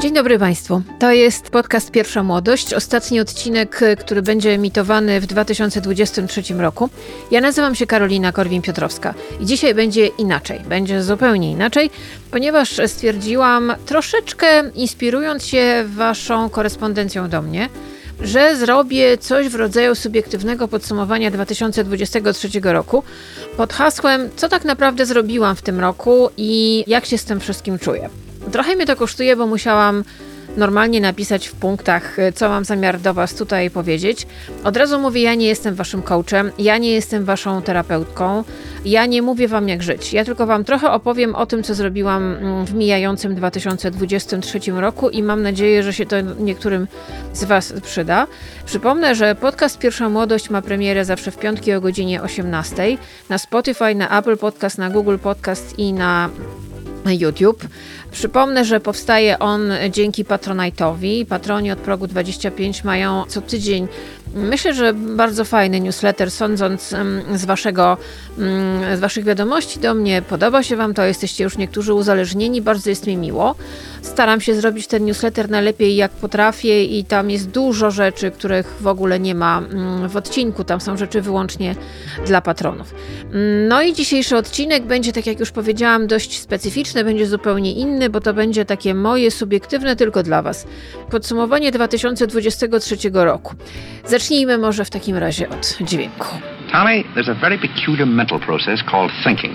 Dzień dobry Państwu. To jest podcast Pierwsza Młodość, ostatni odcinek, który będzie emitowany w 2023 roku. Ja nazywam się Karolina Korwin-Piotrowska i dzisiaj będzie inaczej, będzie zupełnie inaczej, ponieważ stwierdziłam, troszeczkę inspirując się Waszą korespondencją do mnie, że zrobię coś w rodzaju subiektywnego podsumowania 2023 roku pod hasłem, co tak naprawdę zrobiłam w tym roku i jak się z tym wszystkim czuję. Trochę mnie to kosztuje, bo musiałam normalnie napisać w punktach, co mam zamiar do Was tutaj powiedzieć. Od razu mówię, ja nie jestem Waszym coachem, ja nie jestem Waszą terapeutką, ja nie mówię Wam jak żyć. Ja tylko Wam trochę opowiem o tym, co zrobiłam w mijającym 2023 roku i mam nadzieję, że się to niektórym z Was przyda. Przypomnę, że podcast Pierwsza Młodość ma premierę zawsze w piątki o godzinie 18 na Spotify, na Apple Podcast, na Google Podcast i na YouTube. Przypomnę, że powstaje on dzięki Patronite'owi. Patroni od progu 25 mają co tydzień, myślę, że bardzo fajny newsletter, sądząc z, waszego, z waszych wiadomości do mnie. Podoba się wam to, jesteście już niektórzy uzależnieni, bardzo jest mi miło. Staram się zrobić ten newsletter najlepiej jak potrafię i tam jest dużo rzeczy, których w ogóle nie ma w odcinku. Tam są rzeczy wyłącznie dla patronów. No i dzisiejszy odcinek będzie, tak jak już powiedziałam, dość specyficzny, będzie zupełnie inny, bo to będzie takie moje subiektywne tylko dla Was. Podsumowanie 2023 roku. Zacznijmy może w takim razie od dźwięku. Tommy, there's a very peculiar mental process called thinking.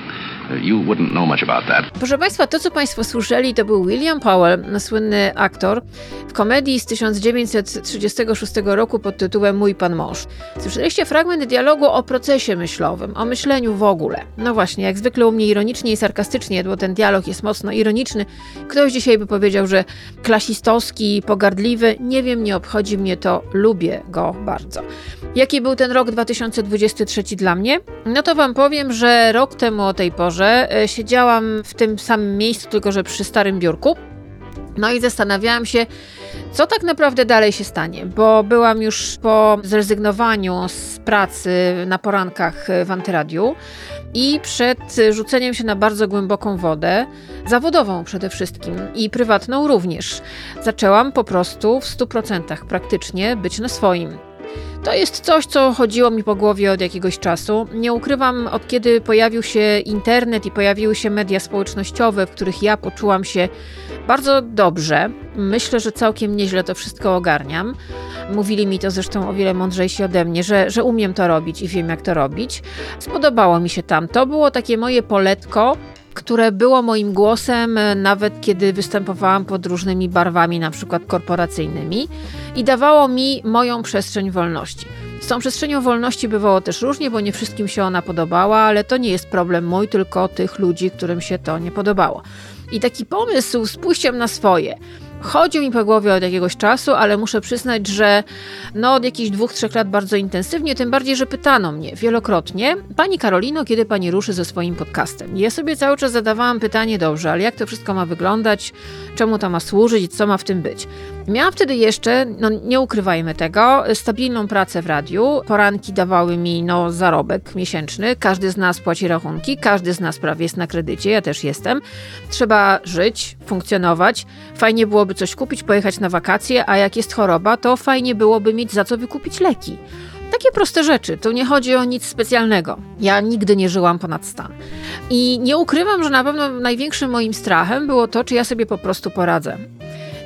You wouldn't know much about that. Proszę Państwa, to co Państwo słyszeli, to był William Powell, słynny aktor, w komedii z 1936 roku pod tytułem Mój Pan Mąż. Słyszeliście fragment dialogu o procesie myślowym, o myśleniu w ogóle. No właśnie, jak zwykle u mnie ironicznie i sarkastycznie, bo ten dialog jest mocno ironiczny. Ktoś dzisiaj by powiedział, że klasistowski, pogardliwy. Nie wiem, nie obchodzi mnie to, lubię go bardzo. Jaki był ten rok 2023 dla mnie? No to Wam powiem, że rok temu o tej porze e, siedziałam w tym samym miejscu, tylko że przy starym biurku. No i zastanawiałam się, co tak naprawdę dalej się stanie, bo byłam już po zrezygnowaniu z pracy na porankach w Antyradiu i przed rzuceniem się na bardzo głęboką wodę, zawodową przede wszystkim i prywatną również. Zaczęłam po prostu w 100% praktycznie być na swoim. To jest coś, co chodziło mi po głowie od jakiegoś czasu. Nie ukrywam, od kiedy pojawił się internet i pojawiły się media społecznościowe, w których ja poczułam się bardzo dobrze. Myślę, że całkiem nieźle to wszystko ogarniam. Mówili mi to zresztą o wiele mądrzejsi ode mnie, że, że umiem to robić i wiem, jak to robić. Spodobało mi się tam. To było takie moje poletko, które było moim głosem, nawet kiedy występowałam pod różnymi barwami, na przykład korporacyjnymi, i dawało mi moją przestrzeń wolności. Z tą przestrzenią wolności bywało też różnie, bo nie wszystkim się ona podobała, ale to nie jest problem mój, tylko tych ludzi, którym się to nie podobało. I taki pomysł z pójściem na swoje, chodził mi po głowie od jakiegoś czasu, ale muszę przyznać, że no od jakichś dwóch, trzech lat bardzo intensywnie, tym bardziej, że pytano mnie wielokrotnie, Pani Karolino, kiedy Pani ruszy ze swoim podcastem? I ja sobie cały czas zadawałam pytanie, dobrze, ale jak to wszystko ma wyglądać, czemu to ma służyć i co ma w tym być? Miałam wtedy jeszcze, no nie ukrywajmy tego, stabilną pracę w radiu. Poranki dawały mi no, zarobek miesięczny. Każdy z nas płaci rachunki, każdy z nas prawie jest na kredycie, ja też jestem. Trzeba żyć, funkcjonować. Fajnie byłoby coś kupić, pojechać na wakacje, a jak jest choroba, to fajnie byłoby mieć za co wykupić leki. Takie proste rzeczy, tu nie chodzi o nic specjalnego. Ja nigdy nie żyłam ponad stan. I nie ukrywam, że na pewno największym moim strachem było to, czy ja sobie po prostu poradzę.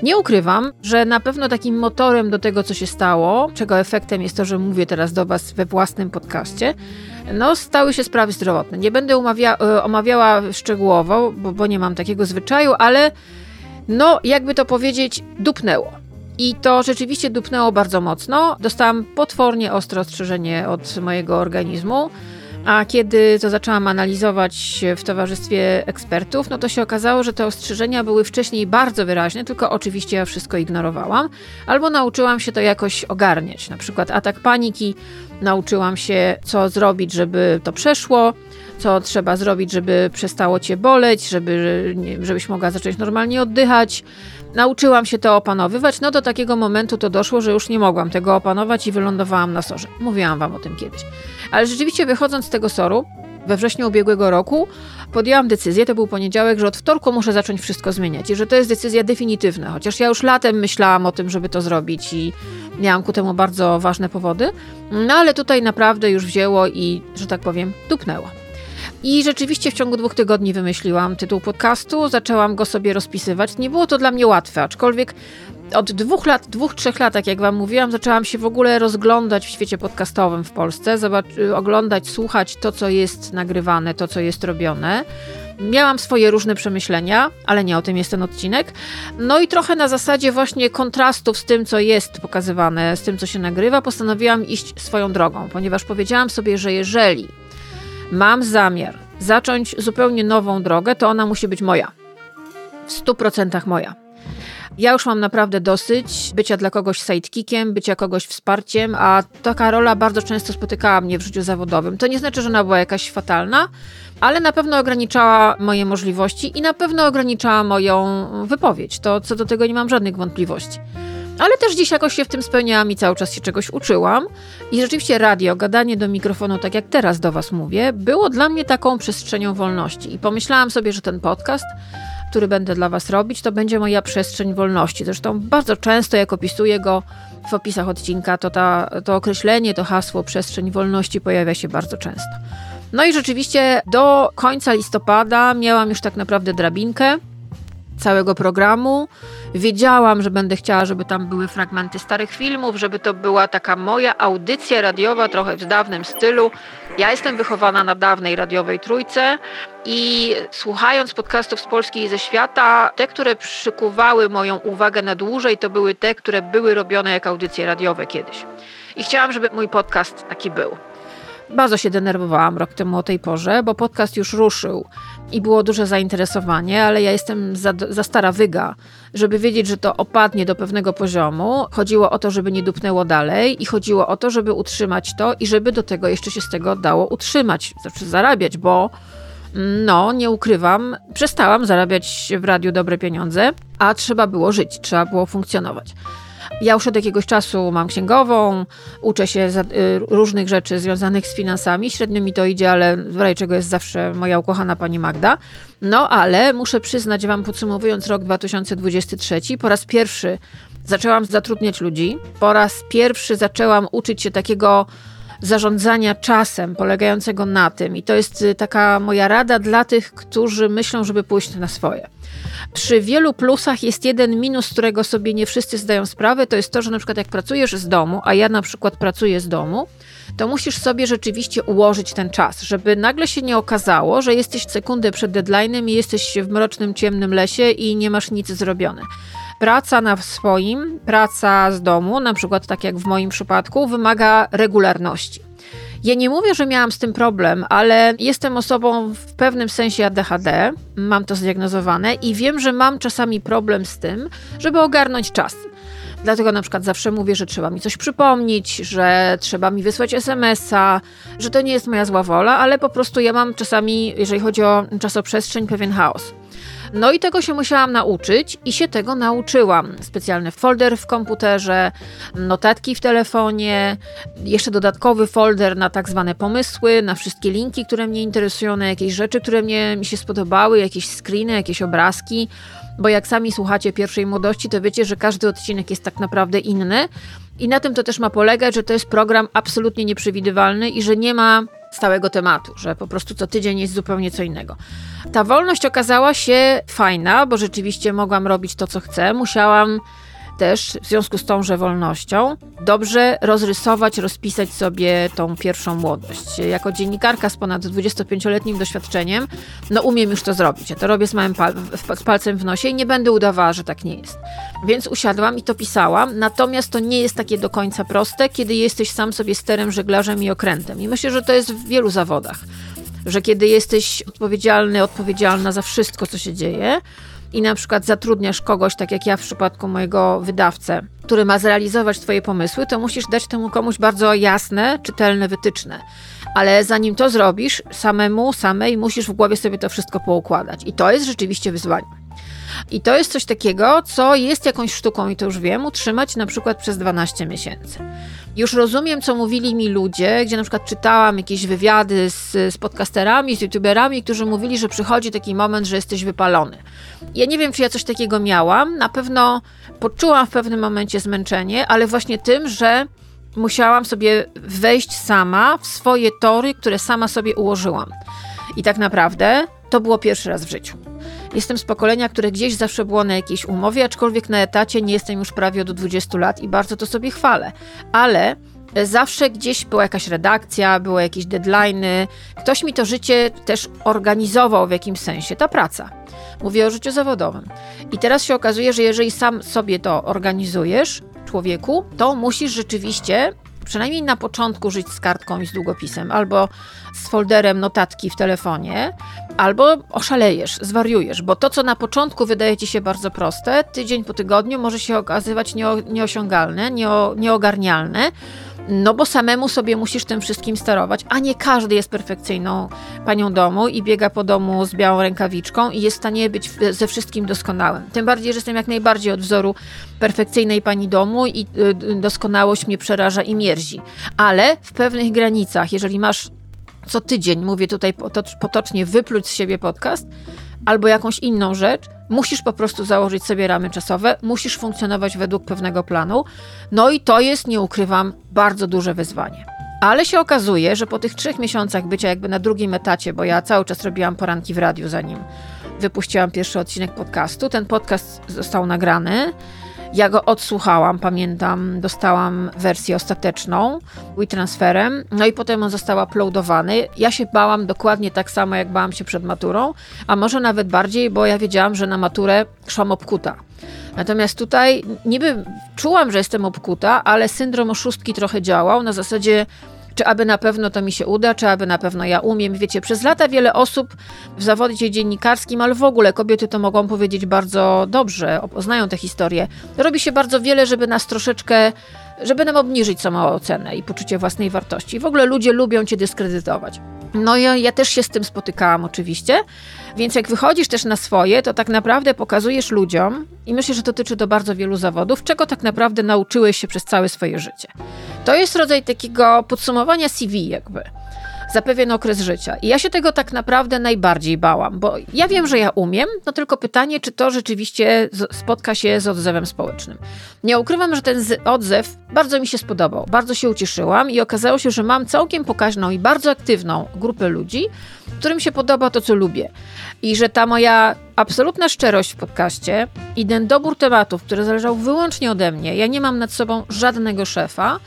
Nie ukrywam, że na pewno takim motorem do tego, co się stało, czego efektem jest to, że mówię teraz do Was we własnym podcaście, no stały się sprawy zdrowotne. Nie będę umawia, e, omawiała szczegółowo, bo, bo nie mam takiego zwyczaju, ale no jakby to powiedzieć, dupnęło. I to rzeczywiście dupnęło bardzo mocno. Dostałam potwornie ostre ostrzeżenie od mojego organizmu. A kiedy to zaczęłam analizować w towarzystwie ekspertów, no to się okazało, że te ostrzeżenia były wcześniej bardzo wyraźne, tylko oczywiście ja wszystko ignorowałam, albo nauczyłam się to jakoś ogarniać. Na przykład atak paniki, nauczyłam się, co zrobić, żeby to przeszło, co trzeba zrobić, żeby przestało cię boleć, żeby, żebyś mogła zacząć normalnie oddychać. Nauczyłam się to opanowywać, no do takiego momentu to doszło, że już nie mogłam tego opanować i wylądowałam na sorze. Mówiłam wam o tym kiedyś. Ale rzeczywiście wychodząc z tego soru, we wrześniu ubiegłego roku podjęłam decyzję, to był poniedziałek, że od wtorku muszę zacząć wszystko zmieniać i że to jest decyzja definitywna, chociaż ja już latem myślałam o tym, żeby to zrobić i miałam ku temu bardzo ważne powody, no ale tutaj naprawdę już wzięło i, że tak powiem, dupnęło. I rzeczywiście w ciągu dwóch tygodni wymyśliłam tytuł podcastu, zaczęłam go sobie rozpisywać. Nie było to dla mnie łatwe, aczkolwiek od dwóch lat, dwóch, trzech lat, tak jak wam mówiłam, zaczęłam się w ogóle rozglądać w świecie podcastowym w Polsce, oglądać, słuchać to, co jest nagrywane, to, co jest robione. Miałam swoje różne przemyślenia, ale nie o tym jest ten odcinek. No i trochę na zasadzie właśnie kontrastów z tym, co jest pokazywane, z tym, co się nagrywa, postanowiłam iść swoją drogą, ponieważ powiedziałam sobie, że jeżeli mam zamiar zacząć zupełnie nową drogę, to ona musi być moja. W stu procentach moja. Ja już mam naprawdę dosyć bycia dla kogoś sidekickiem, bycia kogoś wsparciem, a taka rola bardzo często spotykała mnie w życiu zawodowym. To nie znaczy, że ona była jakaś fatalna, ale na pewno ograniczała moje możliwości i na pewno ograniczała moją wypowiedź. To co do tego nie mam żadnych wątpliwości. Ale też dziś jakoś się w tym spełniałam i cały czas się czegoś uczyłam. I rzeczywiście radio, gadanie do mikrofonu, tak jak teraz do Was mówię, było dla mnie taką przestrzenią wolności. I pomyślałam sobie, że ten podcast który będę dla Was robić, to będzie moja przestrzeń wolności. Zresztą bardzo często, jak opisuję go w opisach odcinka, to ta, to określenie, to hasło przestrzeń wolności pojawia się bardzo często. No i rzeczywiście do końca listopada miałam już tak naprawdę drabinkę całego programu. Wiedziałam, że będę chciała, żeby tam były fragmenty starych filmów, żeby to była taka moja audycja radiowa, trochę w dawnym stylu. Ja jestem wychowana na dawnej radiowej trójce i słuchając podcastów z Polski i ze świata, te, które przykuwały moją uwagę na dłużej, to były te, które były robione jak audycje radiowe kiedyś. I chciałam, żeby mój podcast taki był. Bardzo się denerwowałam rok temu o tej porze, bo podcast już ruszył i było duże zainteresowanie, ale ja jestem za, za, stara wyga, żeby wiedzieć, że to opadnie do pewnego poziomu. Chodziło o to, żeby nie dupnęło dalej i chodziło o to, żeby utrzymać to i żeby do tego jeszcze się z tego dało utrzymać, znaczy zarabiać, bo no, nie ukrywam, przestałam zarabiać w radiu dobre pieniądze, a trzeba było żyć, trzeba było funkcjonować. Ja już od jakiegoś czasu mam księgową, uczę się za, y, różnych rzeczy związanych z finansami. Średnio mi to idzie, ale w czego jest zawsze moja ukochana pani Magda. No ale muszę przyznać Wam, podsumowując rok 2023, po raz pierwszy zaczęłam zatrudniać ludzi. Po raz pierwszy zaczęłam uczyć się takiego zarządzania czasem, polegającego na tym, i to jest y, taka moja rada dla tych, którzy myślą, żeby pójść na swoje. Przy wielu plusach jest jeden minus, którego sobie nie wszyscy zdają sprawę, to jest to, że na przykład jak pracujesz z domu, a ja na przykład pracuję z domu, to musisz sobie rzeczywiście ułożyć ten czas, żeby nagle się nie okazało, że jesteś sekundę przed deadline'em i jesteś w mrocznym, ciemnym lesie i nie masz nic zrobione. Praca na swoim, praca z domu, na przykład tak jak w moim przypadku, wymaga regularności. Ja nie mówię, że miałam z tym problem, ale jestem osobą w pewnym sensie ADHD, mam to zdiagnozowane i wiem, że mam czasami problem z tym, żeby ogarnąć czas. Dlatego na przykład zawsze mówię, że trzeba mi coś przypomnieć, że trzeba mi wysłać SMS-a, że to nie jest moja zła wola, ale po prostu ja mam czasami, jeżeli chodzi o czasoprzestrzeń, pewien chaos. No i tego się musiałam nauczyć i się tego nauczyłam. Specjalny folder w komputerze, notatki w telefonie, jeszcze dodatkowy folder na tak zwane pomysły, na wszystkie linki, które mnie interesują, na jakieś rzeczy, które mnie, mi się spodobały, jakieś screeny, jakieś obrazki bo jak sami słuchacie pierwszej młodości, to wiecie, że każdy odcinek jest tak naprawdę inny. I na tym to też ma polegać, że to jest program absolutnie nieprzewidywalny i że nie ma stałego tematu, że po prostu co tydzień jest zupełnie co innego. Ta wolność okazała się fajna, bo rzeczywiście mogłam robić to, co chcę. Musiałam też w związku z tąże wolnością dobrze rozrysować, rozpisać sobie tą pierwszą młodość. Jako dziennikarka z ponad 25-letnim doświadczeniem, no umiem już to zrobić. Ja to robię z małym pal z palcem w nosie i nie będę udawała, że tak nie jest. Więc usiadłam i to pisałam, natomiast to nie jest takie do końca proste, kiedy jesteś sam sobie sterem, żeglarzem i okrętem. I myślę, że to jest w wielu zawodach, że kiedy jesteś odpowiedzialny, odpowiedzialna za wszystko, co się dzieje, i na przykład zatrudniasz kogoś, tak jak ja w przypadku mojego wydawcę, który ma zrealizować Twoje pomysły, to musisz dać temu komuś bardzo jasne, czytelne wytyczne. Ale zanim to zrobisz, samemu, samej musisz w głowie sobie to wszystko poukładać. I to jest rzeczywiście wyzwanie. I to jest coś takiego, co jest jakąś sztuką, i to już wiem, utrzymać na przykład przez 12 miesięcy. Już rozumiem, co mówili mi ludzie, gdzie na przykład czytałam jakieś wywiady z, z podcasterami, z youtuberami, którzy mówili, że przychodzi taki moment, że jesteś wypalony. Ja nie wiem, czy ja coś takiego miałam. Na pewno poczułam w pewnym momencie zmęczenie, ale właśnie tym, że musiałam sobie wejść sama w swoje tory, które sama sobie ułożyłam. I tak naprawdę to było pierwszy raz w życiu. Jestem z pokolenia, które gdzieś zawsze było na jakiejś umowie, aczkolwiek na etacie nie jestem już prawie od 20 lat i bardzo to sobie chwalę. Ale zawsze gdzieś była jakaś redakcja, były jakieś deadlines. Ktoś mi to życie też organizował w jakimś sensie, ta praca. Mówię o życiu zawodowym. I teraz się okazuje, że jeżeli sam sobie to organizujesz, człowieku, to musisz rzeczywiście przynajmniej na początku żyć z kartką i z długopisem, albo z folderem notatki w telefonie, albo oszalejesz, zwariujesz, bo to, co na początku wydaje ci się bardzo proste, tydzień po tygodniu może się okazywać nieosiągalne, nieogarnialne no bo samemu sobie musisz tym wszystkim sterować, a nie każdy jest perfekcyjną panią domu i biega po domu z białą rękawiczką i jest w stanie być ze wszystkim doskonałym. Tym bardziej, że jestem jak najbardziej od wzoru perfekcyjnej pani domu i y, doskonałość mnie przeraża i mierzi. Ale w pewnych granicach, jeżeli masz co tydzień, mówię tutaj potocznie, wypluć z siebie podcast, albo jakąś inną rzecz, musisz po prostu założyć sobie ramy czasowe, musisz funkcjonować według pewnego planu. No i to jest, nie ukrywam, bardzo duże wyzwanie. Ale się okazuje, że po tych trzech miesiącach bycia jakby na drugim etacie, bo ja cały czas robiłam poranki w radiu, zanim wypuściłam pierwszy odcinek podcastu, ten podcast został nagrany. Ja go odsłuchałam, pamiętam, dostałam wersję ostateczną transferem, no i potem on został uploadowany. Ja się bałam dokładnie tak samo, jak bałam się przed maturą, a może nawet bardziej, bo ja wiedziałam, że na maturę szłam obkuta. Natomiast tutaj niby czułam, że jestem obkuta, ale syndrom oszustki trochę działał na zasadzie czy aby na pewno to mi się uda, czy aby na pewno ja umiem. Wiecie, przez lata wiele osób w zawodzie dziennikarskim, ale w ogóle kobiety to mogą powiedzieć bardzo dobrze, poznają tę historię. Robi się bardzo wiele, żeby nas troszeczkę żeby nam obniżyć samoocenę i poczucie własnej wartości. W ogóle ludzie lubią cię dyskredytować. No ja, ja też się z tym spotykałam oczywiście, więc jak wychodzisz też na swoje, to tak naprawdę pokazujesz ludziom, i myślę, że dotyczy to bardzo wielu zawodów, czego tak naprawdę nauczyłeś się przez całe swoje życie. To jest rodzaj takiego podsumowania CV jakby za pewien okres życia. I ja się tego tak naprawdę najbardziej bałam, bo ja wiem, że ja umiem, no tylko pytanie, czy to rzeczywiście spotka się z odzewem społecznym. Nie ukrywam, że ten odzew bardzo mi się spodobał, bardzo się ucieszyłam i okazało się, że mam całkiem pokaźną i bardzo aktywną grupę ludzi, którym się podoba to, co lubię. I że ta moja absolutna szczerość w podcaście i ten dobór tematów, który zależał wyłącznie ode mnie, ja nie mam nad sobą żadnego szefa,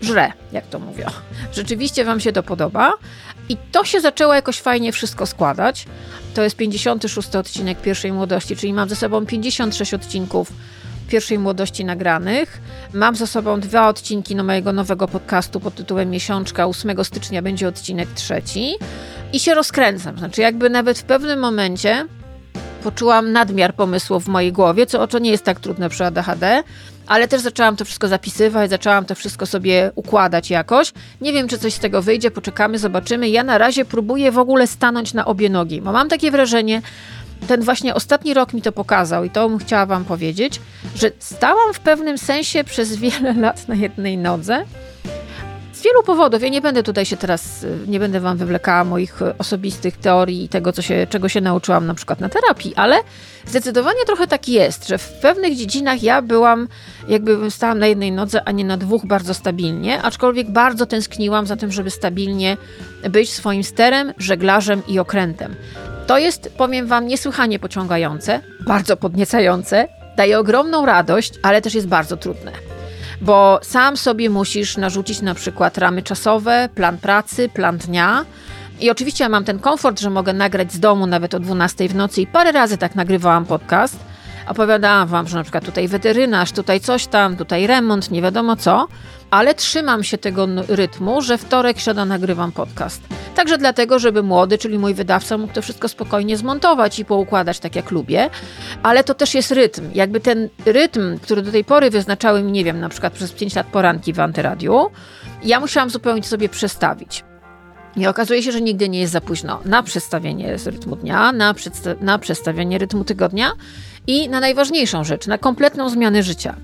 żre, jak to mówią. Rzeczywiście Wam się to podoba. I to się zaczęło jakoś fajnie wszystko składać. To jest 56 odcinek pierwszej młodości, czyli mam ze sobą 56 odcinków pierwszej młodości nagranych. Mam za sobą dwa odcinki no mojego nowego podcastu pod tytułem Miesiączka. 8 stycznia będzie odcinek trzeci. I się rozkręcam. Znaczy, jakby nawet w pewnym momencie poczułam nadmiar pomysłów w mojej głowie, co oczywiście nie jest tak trudne przy ADHD, ale też zaczęłam to wszystko zapisywać, zaczęłam to wszystko sobie układać jakoś. Nie wiem, czy coś z tego wyjdzie, poczekamy, zobaczymy. Ja na razie próbuję w ogóle stanąć na obie nogi, bo mam takie wrażenie, ten właśnie ostatni rok mi to pokazał i to bym chciała Wam powiedzieć, że stałam w pewnym sensie przez wiele lat na jednej nodze z wielu powodów. Ja nie będę tutaj się teraz, nie będę wam wywlekała moich osobistych teorii i tego, co się, czego się nauczyłam na przykład na terapii, ale zdecydowanie trochę tak jest, że w pewnych dziedzinach ja byłam, jakby stałam na jednej nodze, a nie na dwóch bardzo stabilnie, aczkolwiek bardzo tęskniłam za tym, żeby stabilnie być swoim sterem, żeglarzem i okrętem. To jest, powiem wam, niesłychanie pociągające, bardzo podniecające, daje ogromną radość, ale też jest bardzo trudne bo sam sobie musisz narzucić na przykład ramy czasowe, plan pracy, plan dnia. I oczywiście ja mam ten komfort, że mogę nagrać z domu nawet o 12 w nocy i parę razy tak nagrywałam podcast. Opowiadałam wam, że na przykład tutaj weterynarz, tutaj coś tam, tutaj remont, nie wiadomo co, ale trzymam się tego rytmu, że wtorek, środa nagrywam podcast. Także dlatego, żeby młody, czyli mój wydawca, mógł to wszystko spokojnie zmontować i poukładać tak, jak lubię. Ale to też jest rytm. Jakby ten rytm, który do tej pory wyznaczały mi, nie wiem, na przykład przez 5 lat poranki w antyradiu, ja musiałam zupełnie sobie przestawić. I okazuje się, że nigdy nie jest za późno na przestawienie rytmu dnia, na, na przestawienie rytmu tygodnia i na najważniejszą rzecz, na kompletną zmianę życia.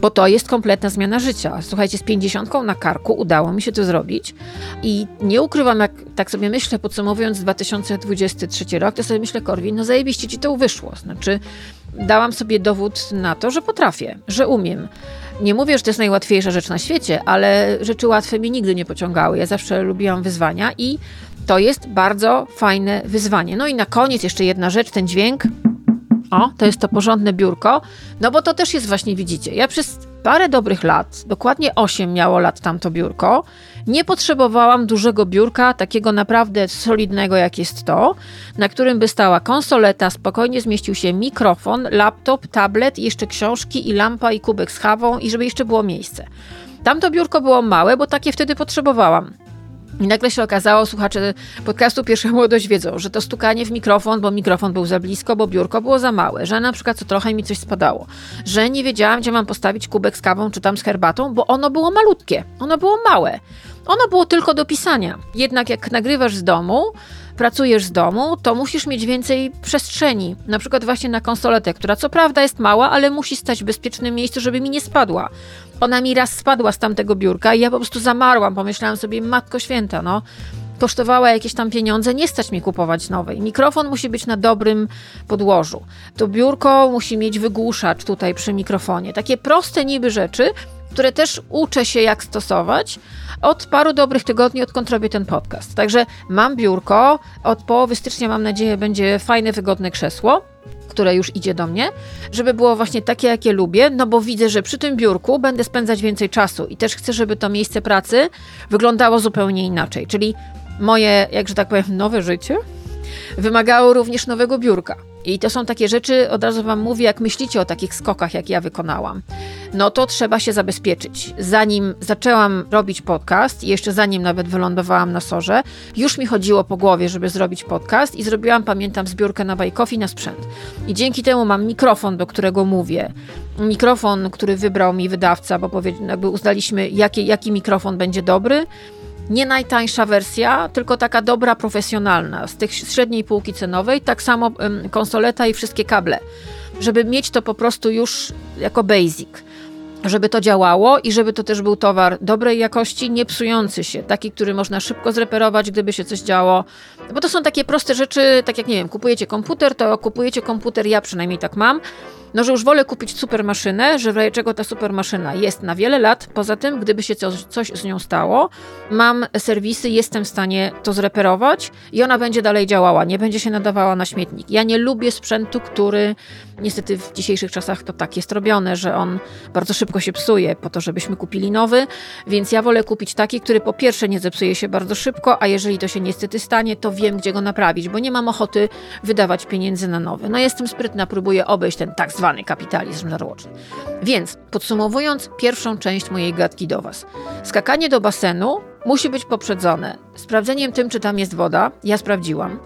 Bo to jest kompletna zmiana życia. Słuchajcie, z pięćdziesiątką na karku udało mi się to zrobić i nie ukrywam, jak tak sobie myślę, podsumowując 2023 rok, to sobie myślę, Korwin, no zajebiście ci to wyszło. Znaczy, dałam sobie dowód na to, że potrafię, że umiem. Nie mówię, że to jest najłatwiejsza rzecz na świecie, ale rzeczy łatwe mi nigdy nie pociągały. Ja zawsze lubiłam wyzwania i to jest bardzo fajne wyzwanie. No i na koniec jeszcze jedna rzecz, ten dźwięk. O, to jest to porządne biurko, no bo to też jest właśnie, widzicie, ja przez parę dobrych lat, dokładnie 8 miało lat tamto biurko, nie potrzebowałam dużego biurka, takiego naprawdę solidnego jak jest to, na którym by stała konsoleta, spokojnie zmieścił się mikrofon, laptop, tablet, jeszcze książki i lampa i kubek z kawą i żeby jeszcze było miejsce. Tamto biurko było małe, bo takie wtedy potrzebowałam. I nagle się okazało, słuchacze podcastu Pierwsza Młodość wiedzą, że to stukanie w mikrofon, bo mikrofon był za blisko, bo biurko było za małe, że na przykład co trochę mi coś spadało, że nie wiedziałam, gdzie mam postawić kubek z kawą czy tam z herbatą, bo ono było malutkie, ono było małe. Ono było tylko do pisania. Jednak jak nagrywasz z domu, pracujesz z domu, to musisz mieć więcej przestrzeni. Na przykład właśnie na konsoletę, która co prawda jest mała, ale musi stać w bezpiecznym miejscu, żeby mi nie spadła. Ona mi raz spadła z tamtego biurka i ja po prostu zamarłam. Pomyślałam sobie, matko święta, no kosztowała jakieś tam pieniądze, nie stać mi kupować nowej. Mikrofon musi być na dobrym podłożu. To biurko musi mieć wygłuszacz tutaj przy mikrofonie. Takie proste niby rzeczy, które też uczę się jak stosować od paru dobrych tygodni, odkąd robię ten podcast. Także mam biurko, od połowy stycznia mam nadzieję będzie fajne, wygodne krzesło które już idzie do mnie, żeby było właśnie takie, jakie lubię, no bo widzę, że przy tym biurku będę spędzać więcej czasu i też chcę, żeby to miejsce pracy wyglądało zupełnie inaczej. Czyli moje, jakże tak powiem, nowe życie wymagało również nowego biurka. I to są takie rzeczy, od razu Wam mówię, jak myślicie o takich skokach, jak ja wykonałam, no to trzeba się zabezpieczyć. Zanim zaczęłam robić podcast, jeszcze zanim nawet wylądowałam na sorze, już mi chodziło po głowie, żeby zrobić podcast i zrobiłam, pamiętam, zbiórkę na Bajkofi na sprzęt. I dzięki temu mam mikrofon, do którego mówię. Mikrofon, który wybrał mi wydawca, bo powie, jakby uznaliśmy, jaki, jaki mikrofon będzie dobry nie najtańsza wersja, tylko taka dobra, profesjonalna, z tych średniej półki cenowej, tak samo konsoleta i wszystkie kable, żeby mieć to po prostu już jako basic. Żeby to działało i żeby to też był towar dobrej jakości, nie psujący się, taki, który można szybko zreperować, gdyby się coś działo. Bo to są takie proste rzeczy, tak jak nie wiem, kupujecie komputer, to kupujecie komputer, ja przynajmniej tak mam, no, że już wolę kupić super maszynę, że w razie czego ta super maszyna jest na wiele lat. Poza tym, gdyby się coś, coś z nią stało, mam serwisy, jestem w stanie to zreperować i ona będzie dalej działała, nie będzie się nadawała na śmietnik. Ja nie lubię sprzętu, który niestety w dzisiejszych czasach to tak jest robione, że on bardzo szybko się psuje po to, żebyśmy kupili nowy, więc ja wolę kupić taki, który po pierwsze nie zepsuje się bardzo szybko, a jeżeli to się niestety stanie, to wiem, gdzie go naprawić, bo nie mam ochoty wydawać pieniędzy na nowy. No jestem sprytna, próbuję obejść ten tak zwany kapitalizm żarłoczny. Więc podsumowując pierwszą część mojej gadki do Was. Skakanie do basenu musi być poprzedzone sprawdzeniem tym, czy tam jest woda. Ja sprawdziłam.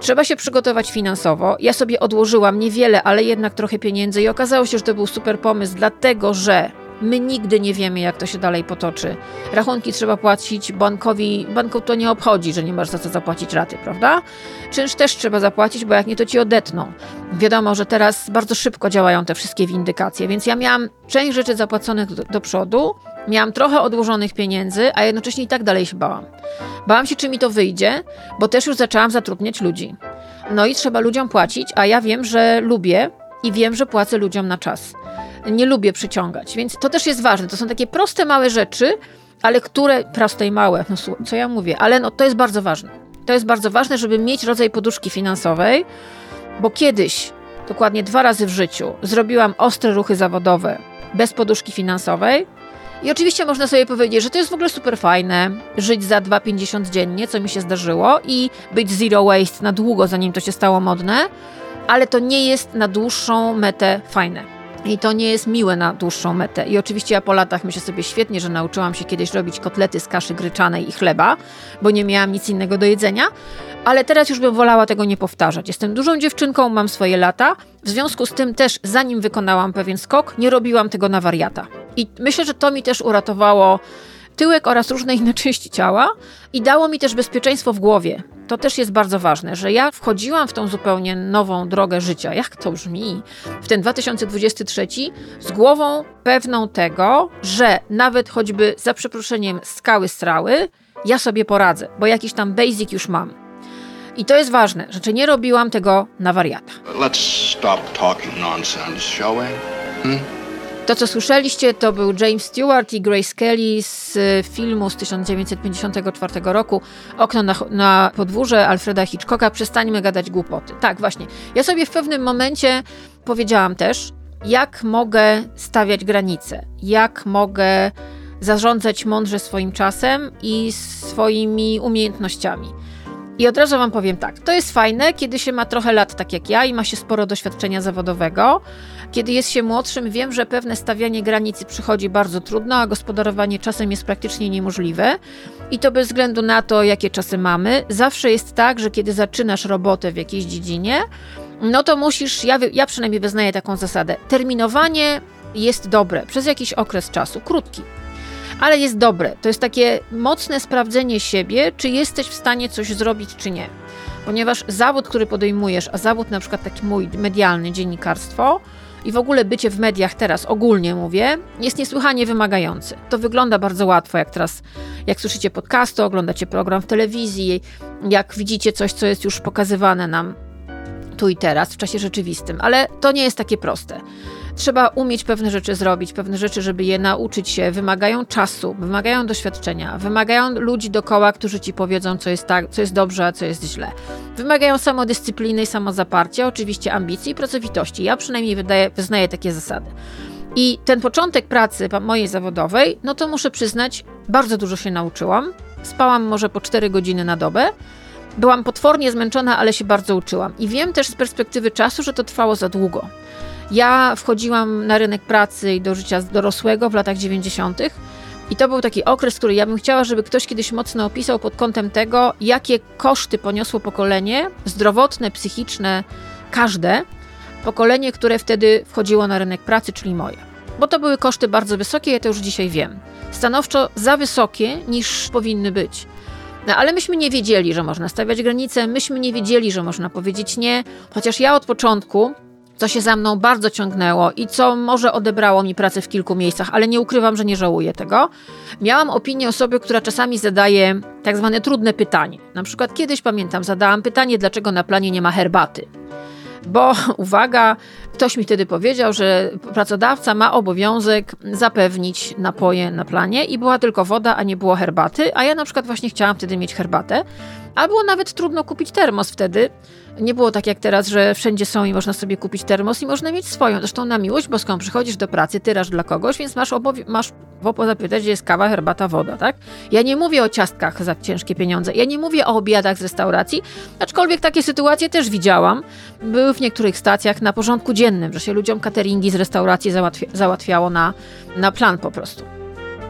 Trzeba się przygotować finansowo. Ja sobie odłożyłam niewiele, ale jednak trochę pieniędzy i okazało się, że to był super pomysł, dlatego że My nigdy nie wiemy, jak to się dalej potoczy. Rachunki trzeba płacić bankowi, banku to nie obchodzi, że nie masz za co zapłacić raty, prawda? Czynsz też trzeba zapłacić, bo jak nie, to ci odetną. Wiadomo, że teraz bardzo szybko działają te wszystkie windykacje, więc ja miałam część rzeczy zapłaconych do, do przodu, miałam trochę odłożonych pieniędzy, a jednocześnie i tak dalej się bałam. Bałam się, czy mi to wyjdzie, bo też już zaczęłam zatrudniać ludzi. No i trzeba ludziom płacić, a ja wiem, że lubię i wiem, że płacę ludziom na czas nie lubię przyciągać. Więc to też jest ważne. To są takie proste, małe rzeczy, ale które, proste i małe, no co ja mówię, ale no, to jest bardzo ważne. To jest bardzo ważne, żeby mieć rodzaj poduszki finansowej, bo kiedyś, dokładnie dwa razy w życiu, zrobiłam ostre ruchy zawodowe bez poduszki finansowej. I oczywiście można sobie powiedzieć, że to jest w ogóle super fajne, żyć za 2,50 dziennie, co mi się zdarzyło, i być zero waste na długo, zanim to się stało modne, ale to nie jest na dłuższą metę fajne. I to nie jest miłe na dłuższą metę. I oczywiście ja po latach myślę sobie świetnie, że nauczyłam się kiedyś robić kotlety z kaszy gryczanej i chleba, bo nie miałam nic innego do jedzenia, ale teraz już bym wolała tego nie powtarzać. Jestem dużą dziewczynką, mam swoje lata, w związku z tym też zanim wykonałam pewien skok, nie robiłam tego na wariata. I myślę, że to mi też uratowało tyłek oraz różne inne części ciała i dało mi też bezpieczeństwo w głowie, to też jest bardzo ważne, że ja wchodziłam w tą zupełnie nową drogę życia, jak to brzmi, w ten 2023 z głową pewną tego, że nawet choćby za przeproszeniem skały strały, ja sobie poradzę, bo jakiś tam basic już mam. I to jest ważne, że nie robiłam tego na wariata. Let's stop talking nonsense, shall we? Hmm? To, co słyszeliście, to był James Stewart i Grace Kelly z y, filmu z 1954 roku Okno na, na podwórze Alfreda Hitchcocka. Przestańmy gadać głupoty. Tak, właśnie. Ja sobie w pewnym momencie powiedziałam też, jak mogę stawiać granice, jak mogę zarządzać mądrze swoim czasem i swoimi umiejętnościami. I od razu Wam powiem tak, to jest fajne, kiedy się ma trochę lat tak jak ja i ma się sporo doświadczenia zawodowego. Kiedy jest się młodszym, wiem, że pewne stawianie granicy przychodzi bardzo trudno, a gospodarowanie czasem jest praktycznie niemożliwe. I to bez względu na to, jakie czasy mamy. Zawsze jest tak, że kiedy zaczynasz robotę w jakiejś dziedzinie, no to musisz, ja, ja przynajmniej wyznaję taką zasadę, terminowanie jest dobre przez jakiś okres czasu, krótki ale jest dobre. To jest takie mocne sprawdzenie siebie, czy jesteś w stanie coś zrobić, czy nie. Ponieważ zawód, który podejmujesz, a zawód na przykład taki mój medialny, dziennikarstwo, i w ogóle bycie w mediach teraz, ogólnie mówię, jest niesłychanie wymagający. To wygląda bardzo łatwo, jak teraz, jak słyszycie podcasty, oglądacie program w telewizji, jak widzicie coś, co jest już pokazywane nam tu i teraz, w czasie rzeczywistym, ale to nie jest takie proste. Trzeba umieć pewne rzeczy zrobić, pewne rzeczy, żeby je nauczyć się, wymagają czasu, wymagają doświadczenia, wymagają ludzi dookoła, którzy ci powiedzą, co jest tak, co jest dobrze, a co jest źle. Wymagają samodyscypliny i samozaparcia, oczywiście ambicji i pracowitości. Ja przynajmniej wydaję, wyznaję takie zasady. I ten początek pracy mojej zawodowej, no to muszę przyznać, bardzo dużo się nauczyłam. Spałam może po 4 godziny na dobę. Byłam potwornie zmęczona, ale się bardzo uczyłam. I wiem też z perspektywy czasu, że to trwało za długo. Ja wchodziłam na rynek pracy i do życia dorosłego w latach 90. I to był taki okres, który ja bym chciała, żeby ktoś kiedyś mocno opisał pod kątem tego, jakie koszty poniosło pokolenie zdrowotne, psychiczne, każde pokolenie, które wtedy wchodziło na rynek pracy, czyli moje. Bo to były koszty bardzo wysokie, ja to już dzisiaj wiem. Stanowczo za wysokie niż powinny być. No ale myśmy nie wiedzieli, że można stawiać granice, myśmy nie wiedzieli, że można powiedzieć nie, chociaż ja od początku co się za mną bardzo ciągnęło i co może odebrało mi pracę w kilku miejscach, ale nie ukrywam, że nie żałuję tego. Miałam opinię osoby, która czasami zadaje tak zwane trudne pytanie. Na przykład kiedyś pamiętam, zadałam pytanie, dlaczego na planie nie ma herbaty. Bo uwaga, ktoś mi wtedy powiedział, że pracodawca ma obowiązek zapewnić napoje na planie i była tylko woda, a nie było herbaty, a ja na przykład właśnie chciałam wtedy mieć herbatę. A było nawet trudno kupić termos wtedy. Nie było tak jak teraz, że wszędzie są i można sobie kupić termos i można mieć swoją. Zresztą na miłość boską przychodzisz do pracy, tyrasz dla kogoś, więc masz, obowi- masz w zapytać, gdzie jest kawa, herbata, woda, tak? Ja nie mówię o ciastkach za ciężkie pieniądze. Ja nie mówię o obiadach z restauracji, aczkolwiek takie sytuacje też widziałam. Były w niektórych stacjach na porządku że się ludziom cateringi z restauracji załatwi- załatwiało na, na plan po prostu.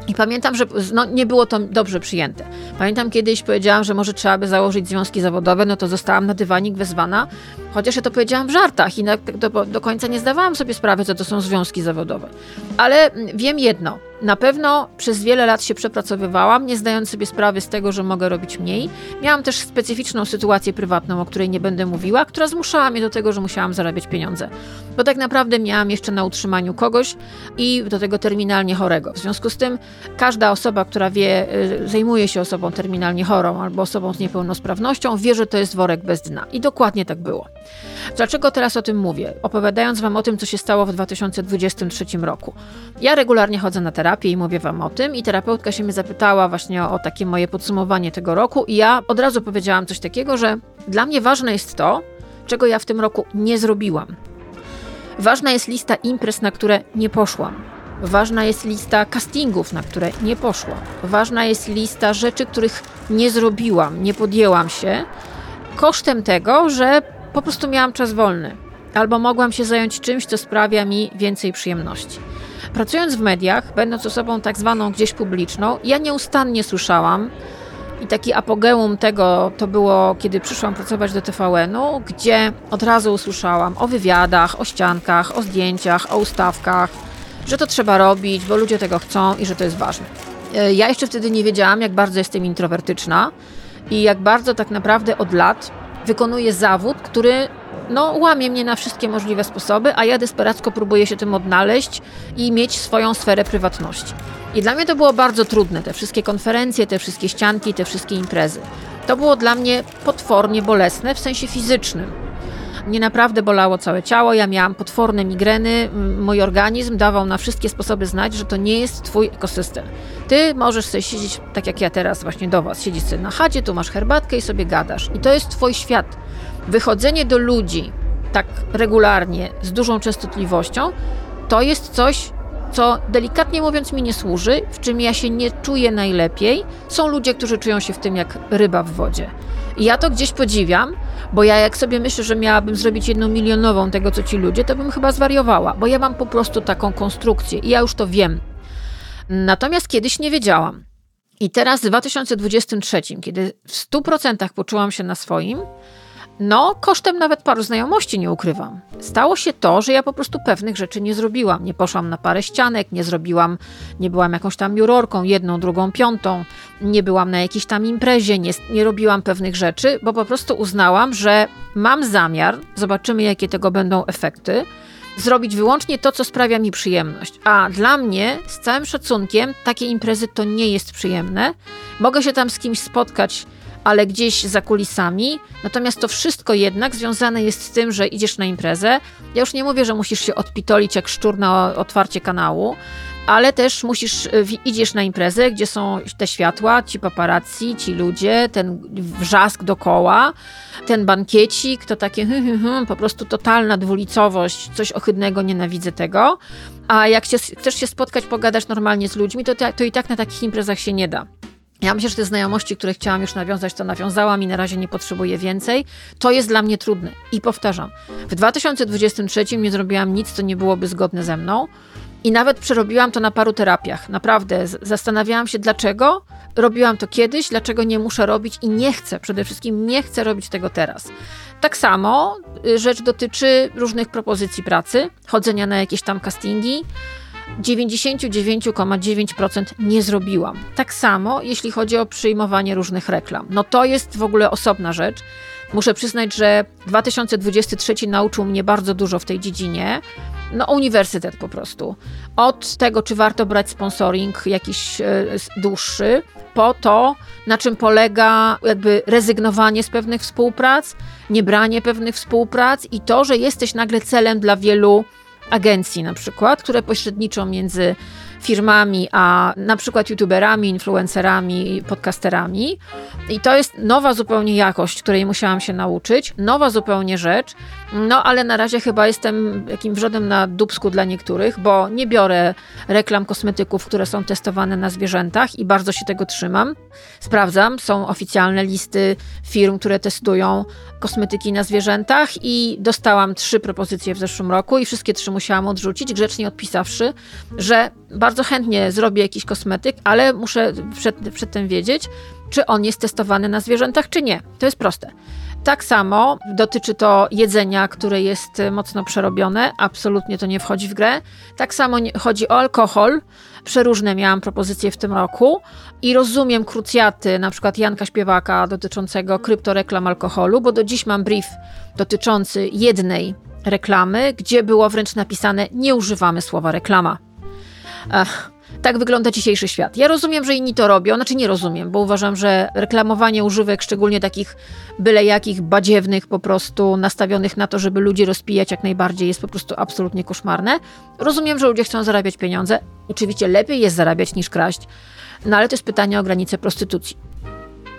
I pamiętam, że no, nie było to dobrze przyjęte. Pamiętam kiedyś powiedziałam, że może trzeba by założyć związki zawodowe, no to zostałam na dywanik wezwana, chociaż ja to powiedziałam w żartach i na, do, do końca nie zdawałam sobie sprawy, co to są związki zawodowe. Ale wiem jedno, na pewno przez wiele lat się przepracowywałam, nie zdając sobie sprawy z tego, że mogę robić mniej. Miałam też specyficzną sytuację prywatną, o której nie będę mówiła, która zmuszała mnie do tego, że musiałam zarabiać pieniądze. Bo tak naprawdę miałam jeszcze na utrzymaniu kogoś i do tego terminalnie chorego. W związku z tym każda osoba, która wie, y, zajmuje się osobą terminalnie chorą albo osobą z niepełnosprawnością, wie, że to jest worek bez dna. I dokładnie tak było. Dlaczego teraz o tym mówię? Opowiadając Wam o tym, co się stało w 2023 roku. Ja regularnie chodzę na terapię i mówię Wam o tym, i terapeutka się mnie zapytała właśnie o, o takie moje podsumowanie tego roku, i ja od razu powiedziałam coś takiego, że dla mnie ważne jest to, czego ja w tym roku nie zrobiłam. Ważna jest lista imprez, na które nie poszłam. Ważna jest lista castingów, na które nie poszłam. Ważna jest lista rzeczy, których nie zrobiłam, nie podjęłam się, kosztem tego, że po prostu miałam czas wolny, albo mogłam się zająć czymś, co sprawia mi więcej przyjemności. Pracując w mediach, będąc osobą tak zwaną gdzieś publiczną, ja nieustannie słyszałam, i taki apogeum tego to było, kiedy przyszłam pracować do TVN-u, gdzie od razu usłyszałam o wywiadach, o ściankach, o zdjęciach, o ustawkach, że to trzeba robić, bo ludzie tego chcą i że to jest ważne. E, ja jeszcze wtedy nie wiedziałam, jak bardzo jestem introwertyczna i jak bardzo tak naprawdę od lat wykonuję zawód, który no, łamie mnie na wszystkie możliwe sposoby, a ja desperacko próbuję się tym odnaleźć i mieć swoją sferę prywatności. I dla mnie to było bardzo trudne, te wszystkie konferencje, te wszystkie ścianki, te wszystkie imprezy. To było dla mnie potwornie bolesne w sensie fizycznym. Mnie naprawdę bolało całe ciało, ja miałam potworne migreny, mój organizm dawał na wszystkie sposoby znać, że to nie jest twój ekosystem. Ty możesz sobie siedzieć, tak jak ja teraz właśnie do was, siedzieć sobie na chacie, tu masz herbatkę i sobie gadasz. I to jest twój świat. Wychodzenie do ludzi tak regularnie, z dużą częstotliwością, to jest coś, co delikatnie mówiąc mi nie służy, w czym ja się nie czuję najlepiej. Są ludzie, którzy czują się w tym jak ryba w wodzie. I ja to gdzieś podziwiam, bo ja jak sobie myślę, że miałabym zrobić jedną milionową tego, co ci ludzie, to bym chyba zwariowała, bo ja mam po prostu taką konstrukcję i ja już to wiem. Natomiast kiedyś nie wiedziałam. I teraz w 2023, kiedy w 100% poczułam się na swoim, no, kosztem nawet paru znajomości nie ukrywam. Stało się to, że ja po prostu pewnych rzeczy nie zrobiłam. Nie poszłam na parę ścianek, nie zrobiłam, nie byłam jakąś tam jurorką, jedną, drugą, piątą, nie byłam na jakiejś tam imprezie, nie, nie robiłam pewnych rzeczy, bo po prostu uznałam, że mam zamiar, zobaczymy jakie tego będą efekty, zrobić wyłącznie to, co sprawia mi przyjemność. A dla mnie, z całym szacunkiem, takie imprezy to nie jest przyjemne. Mogę się tam z kimś spotkać ale gdzieś za kulisami. Natomiast to wszystko jednak związane jest z tym, że idziesz na imprezę. Ja już nie mówię, że musisz się odpitolić jak szczur na otwarcie kanału, ale też musisz, idziesz na imprezę, gdzie są te światła, ci paparazzi, ci ludzie, ten wrzask dokoła, ten bankiecik, to takie hm, hm, hm, po prostu totalna dwulicowość, coś ohydnego, nienawidzę tego. A jak się, chcesz się spotkać, pogadać normalnie z ludźmi, to, to i tak na takich imprezach się nie da. Ja myślę, że te znajomości, które chciałam już nawiązać, to nawiązałam i na razie nie potrzebuję więcej. To jest dla mnie trudne. I powtarzam, w 2023 nie zrobiłam nic, co nie byłoby zgodne ze mną. I nawet przerobiłam to na paru terapiach. Naprawdę zastanawiałam się, dlaczego robiłam to kiedyś, dlaczego nie muszę robić i nie chcę, przede wszystkim nie chcę robić tego teraz. Tak samo y, rzecz dotyczy różnych propozycji pracy, chodzenia na jakieś tam castingi, 99,9% nie zrobiłam. Tak samo, jeśli chodzi o przyjmowanie różnych reklam. No to jest w ogóle osobna rzecz. Muszę przyznać, że 2023 nauczył mnie bardzo dużo w tej dziedzinie. No, uniwersytet po prostu. Od tego, czy warto brać sponsoring jakiś e, dłuższy, po to, na czym polega jakby rezygnowanie z pewnych współprac, niebranie pewnych współprac i to, że jesteś nagle celem dla wielu agencji na przykład, które pośredniczą między firmami, a na przykład youtuberami, influencerami, podcasterami. I to jest nowa zupełnie jakość, której musiałam się nauczyć, nowa zupełnie rzecz, no ale na razie chyba jestem jakim wrzodem na dubsku dla niektórych, bo nie biorę reklam kosmetyków, które są testowane na zwierzętach i bardzo się tego trzymam. Sprawdzam, są oficjalne listy firm, które testują kosmetyki na zwierzętach i dostałam trzy propozycje w zeszłym roku i wszystkie trzy musiałam odrzucić, grzecznie odpisawszy, że bardzo chętnie zrobię jakiś kosmetyk, ale muszę przed, przedtem wiedzieć, czy on jest testowany na zwierzętach, czy nie. To jest proste. Tak samo dotyczy to jedzenia, które jest e, mocno przerobione, absolutnie to nie wchodzi w grę. Tak samo chodzi o alkohol. Przeróżne miałam propozycje w tym roku i rozumiem krucjaty, na przykład Janka Śpiewaka dotyczącego kryptoreklam alkoholu, bo do dziś mam brief dotyczący jednej reklamy, gdzie było wręcz napisane: Nie używamy słowa reklama. Ech, tak wygląda dzisiejszy świat. Ja rozumiem, że inni to robią, znaczy nie rozumiem, bo uważam, że reklamowanie używek, szczególnie takich byle jakich badziewnych, po prostu nastawionych na to, żeby ludzi rozpijać jak najbardziej, jest po prostu absolutnie koszmarne. Rozumiem, że ludzie chcą zarabiać pieniądze. Oczywiście lepiej jest zarabiać niż kraść, no ale to jest pytanie o granice prostytucji.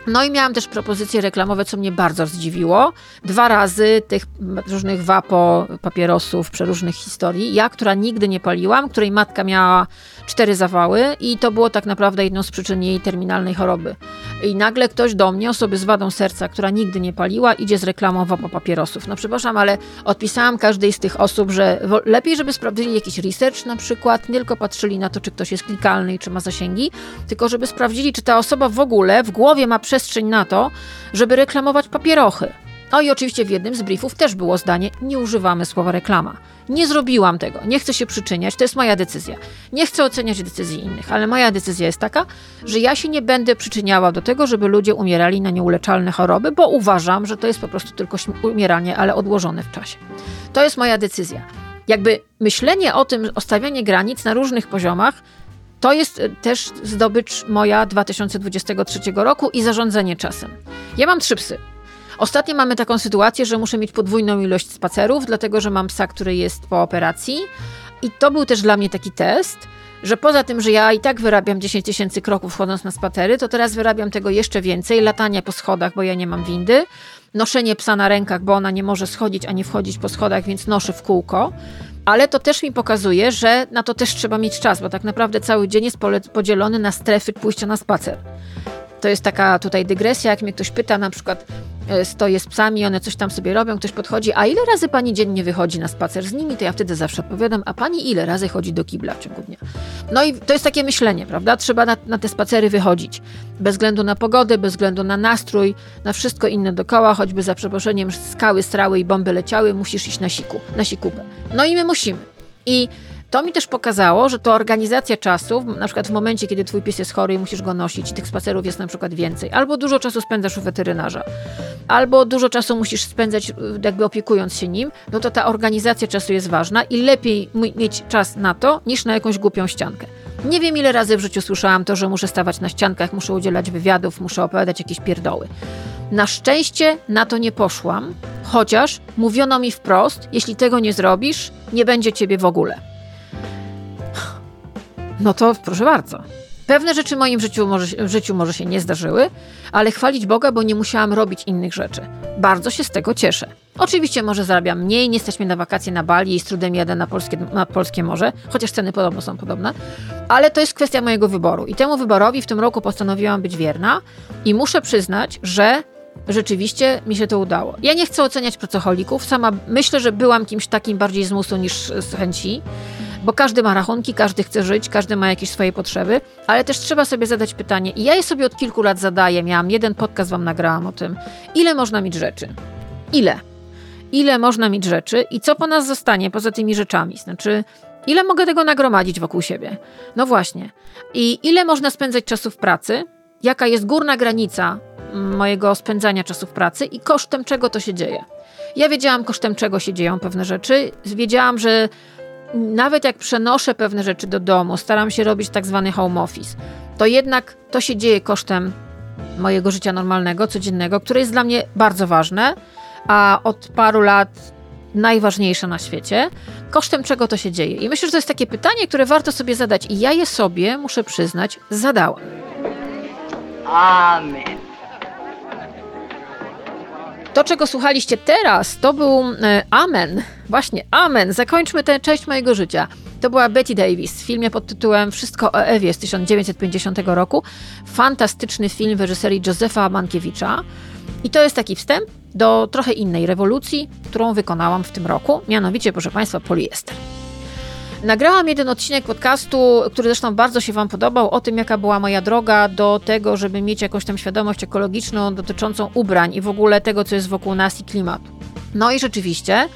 No i miałam też propozycje reklamowe, co mnie bardzo zdziwiło. Dwa razy tych różnych wapo, papierosów, przeróżnych historii. Ja, która nigdy nie paliłam, której matka miała cztery zawały i to było tak naprawdę jedną z przyczyn jej terminalnej choroby. I nagle ktoś do mnie, osoby z wadą serca, która nigdy nie paliła, idzie z reklamą wapo papierosów. No przepraszam, ale odpisałam każdej z tych osób, że lepiej, żeby sprawdzili jakiś research na przykład, nie tylko patrzyli na to, czy ktoś jest klikalny i czy ma zasięgi, tylko żeby sprawdzili, czy ta osoba w ogóle w głowie ma przestrzeń na to, żeby reklamować papierochy. No i oczywiście w jednym z briefów też było zdanie: nie używamy słowa reklama. Nie zrobiłam tego, nie chcę się przyczyniać, to jest moja decyzja. Nie chcę oceniać decyzji innych, ale moja decyzja jest taka, że ja się nie będę przyczyniała do tego, żeby ludzie umierali na nieuleczalne choroby, bo uważam, że to jest po prostu tylko umieranie, ale odłożone w czasie. To jest moja decyzja. Jakby myślenie o tym, o stawianie granic na różnych poziomach, to jest e, też zdobycz moja 2023 roku i zarządzanie czasem. Ja mam trzy psy. Ostatnio mamy taką sytuację, że muszę mieć podwójną ilość spacerów, dlatego że mam psa, który jest po operacji. I to był też dla mnie taki test, że poza tym, że ja i tak wyrabiam 10 tysięcy kroków chodząc na spacery, to teraz wyrabiam tego jeszcze więcej. Latanie po schodach, bo ja nie mam windy. Noszenie psa na rękach, bo ona nie może schodzić ani wchodzić po schodach, więc noszę w kółko. Ale to też mi pokazuje, że na to też trzeba mieć czas, bo tak naprawdę cały dzień jest podzielony na strefy pójścia na spacer. To jest taka tutaj dygresja, jak mnie ktoś pyta, na przykład e, stoję z psami, one coś tam sobie robią, ktoś podchodzi, a ile razy pani dziennie wychodzi na spacer z nimi, to ja wtedy zawsze odpowiadam, a pani ile razy chodzi do kibla w ciągu dnia? No i to jest takie myślenie, prawda? Trzeba na, na te spacery wychodzić. Bez względu na pogodę, bez względu na nastrój, na wszystko inne dookoła, choćby za przeproszeniem skały, strały i bomby leciały, musisz iść na siku, na sikupę. No i my musimy. I to mi też pokazało, że to organizacja czasu, na przykład w momencie, kiedy twój pies jest chory i musisz go nosić, tych spacerów jest na przykład więcej, albo dużo czasu spędzasz u weterynarza, albo dużo czasu musisz spędzać y, jakby opiekując się nim, no to ta organizacja czasu jest ważna i lepiej mieć czas na to, niż na jakąś głupią ściankę. Nie wiem, ile razy w życiu słyszałam to, że muszę stawać na ściankach, muszę udzielać wywiadów, muszę opowiadać jakieś pierdoły. Na szczęście na to nie poszłam, chociaż mówiono mi wprost: jeśli tego nie zrobisz, nie będzie ciebie w ogóle. No to proszę bardzo. Pewne rzeczy w moim życiu może, życiu może się nie zdarzyły, ale chwalić Boga, bo nie musiałam robić innych rzeczy. Bardzo się z tego cieszę. Oczywiście może zarabiam mniej, nie stać mnie na wakacje na Bali i z trudem jadę na polskie, na polskie morze, chociaż ceny podobno są podobne, ale to jest kwestia mojego wyboru. I temu wyborowi w tym roku postanowiłam być wierna i muszę przyznać, że rzeczywiście mi się to udało. Ja nie chcę oceniać pracocholików, sama myślę, że byłam kimś takim bardziej z musu niż z chęci bo każdy ma rachunki, każdy chce żyć, każdy ma jakieś swoje potrzeby, ale też trzeba sobie zadać pytanie, i ja je sobie od kilku lat zadaję, miałam jeden podcast, wam nagrałam o tym, ile można mieć rzeczy? Ile? Ile można mieć rzeczy i co po nas zostanie poza tymi rzeczami? Znaczy, ile mogę tego nagromadzić wokół siebie? No właśnie. I ile można spędzać czasu w pracy? Jaka jest górna granica mojego spędzania czasu w pracy i kosztem czego to się dzieje? Ja wiedziałam, kosztem czego się dzieją pewne rzeczy. Wiedziałam, że nawet jak przenoszę pewne rzeczy do domu, staram się robić tak zwany home office, to jednak to się dzieje kosztem mojego życia normalnego, codziennego, które jest dla mnie bardzo ważne, a od paru lat najważniejsze na świecie. Kosztem czego to się dzieje? I myślę, że to jest takie pytanie, które warto sobie zadać, i ja je sobie, muszę przyznać, zadałam. Amen. To, czego słuchaliście teraz, to był e, Amen. Właśnie, Amen. Zakończmy tę część mojego życia. To była Betty Davis w filmie pod tytułem Wszystko o Ewie z 1950 roku. Fantastyczny film w reżyserii Józefa Mankiewicza. I to jest taki wstęp do trochę innej rewolucji, którą wykonałam w tym roku, mianowicie, proszę Państwa, poliester. Nagrałam jeden odcinek podcastu, który zresztą bardzo się Wam podobał, o tym, jaka była moja droga do tego, żeby mieć jakąś tam świadomość ekologiczną dotyczącą ubrań i w ogóle tego, co jest wokół nas i klimatu. No i rzeczywiście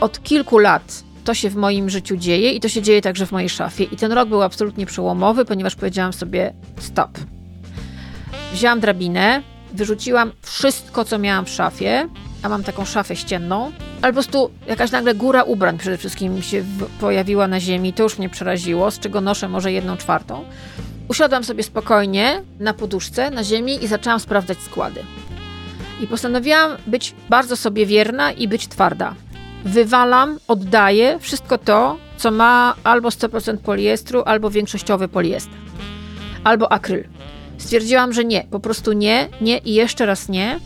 od kilku lat to się w moim życiu dzieje i to się dzieje także w mojej szafie. I ten rok był absolutnie przełomowy, ponieważ powiedziałam sobie stop. Wzięłam drabinę, wyrzuciłam wszystko, co miałam w szafie, a mam taką szafę ścienną, ale po prostu jakaś nagle góra ubrań przede wszystkim się pojawiła na ziemi, to już mnie przeraziło, z czego noszę może jedną czwartą. Usiadłam sobie spokojnie na poduszce, na ziemi i zaczęłam sprawdzać składy. I postanowiłam być bardzo sobie wierna i być twarda. Wywalam, oddaję wszystko to, co ma albo 100% poliestru, albo większościowy poliester, albo akryl. Stwierdziłam, że nie, po prostu nie, nie i jeszcze raz nie.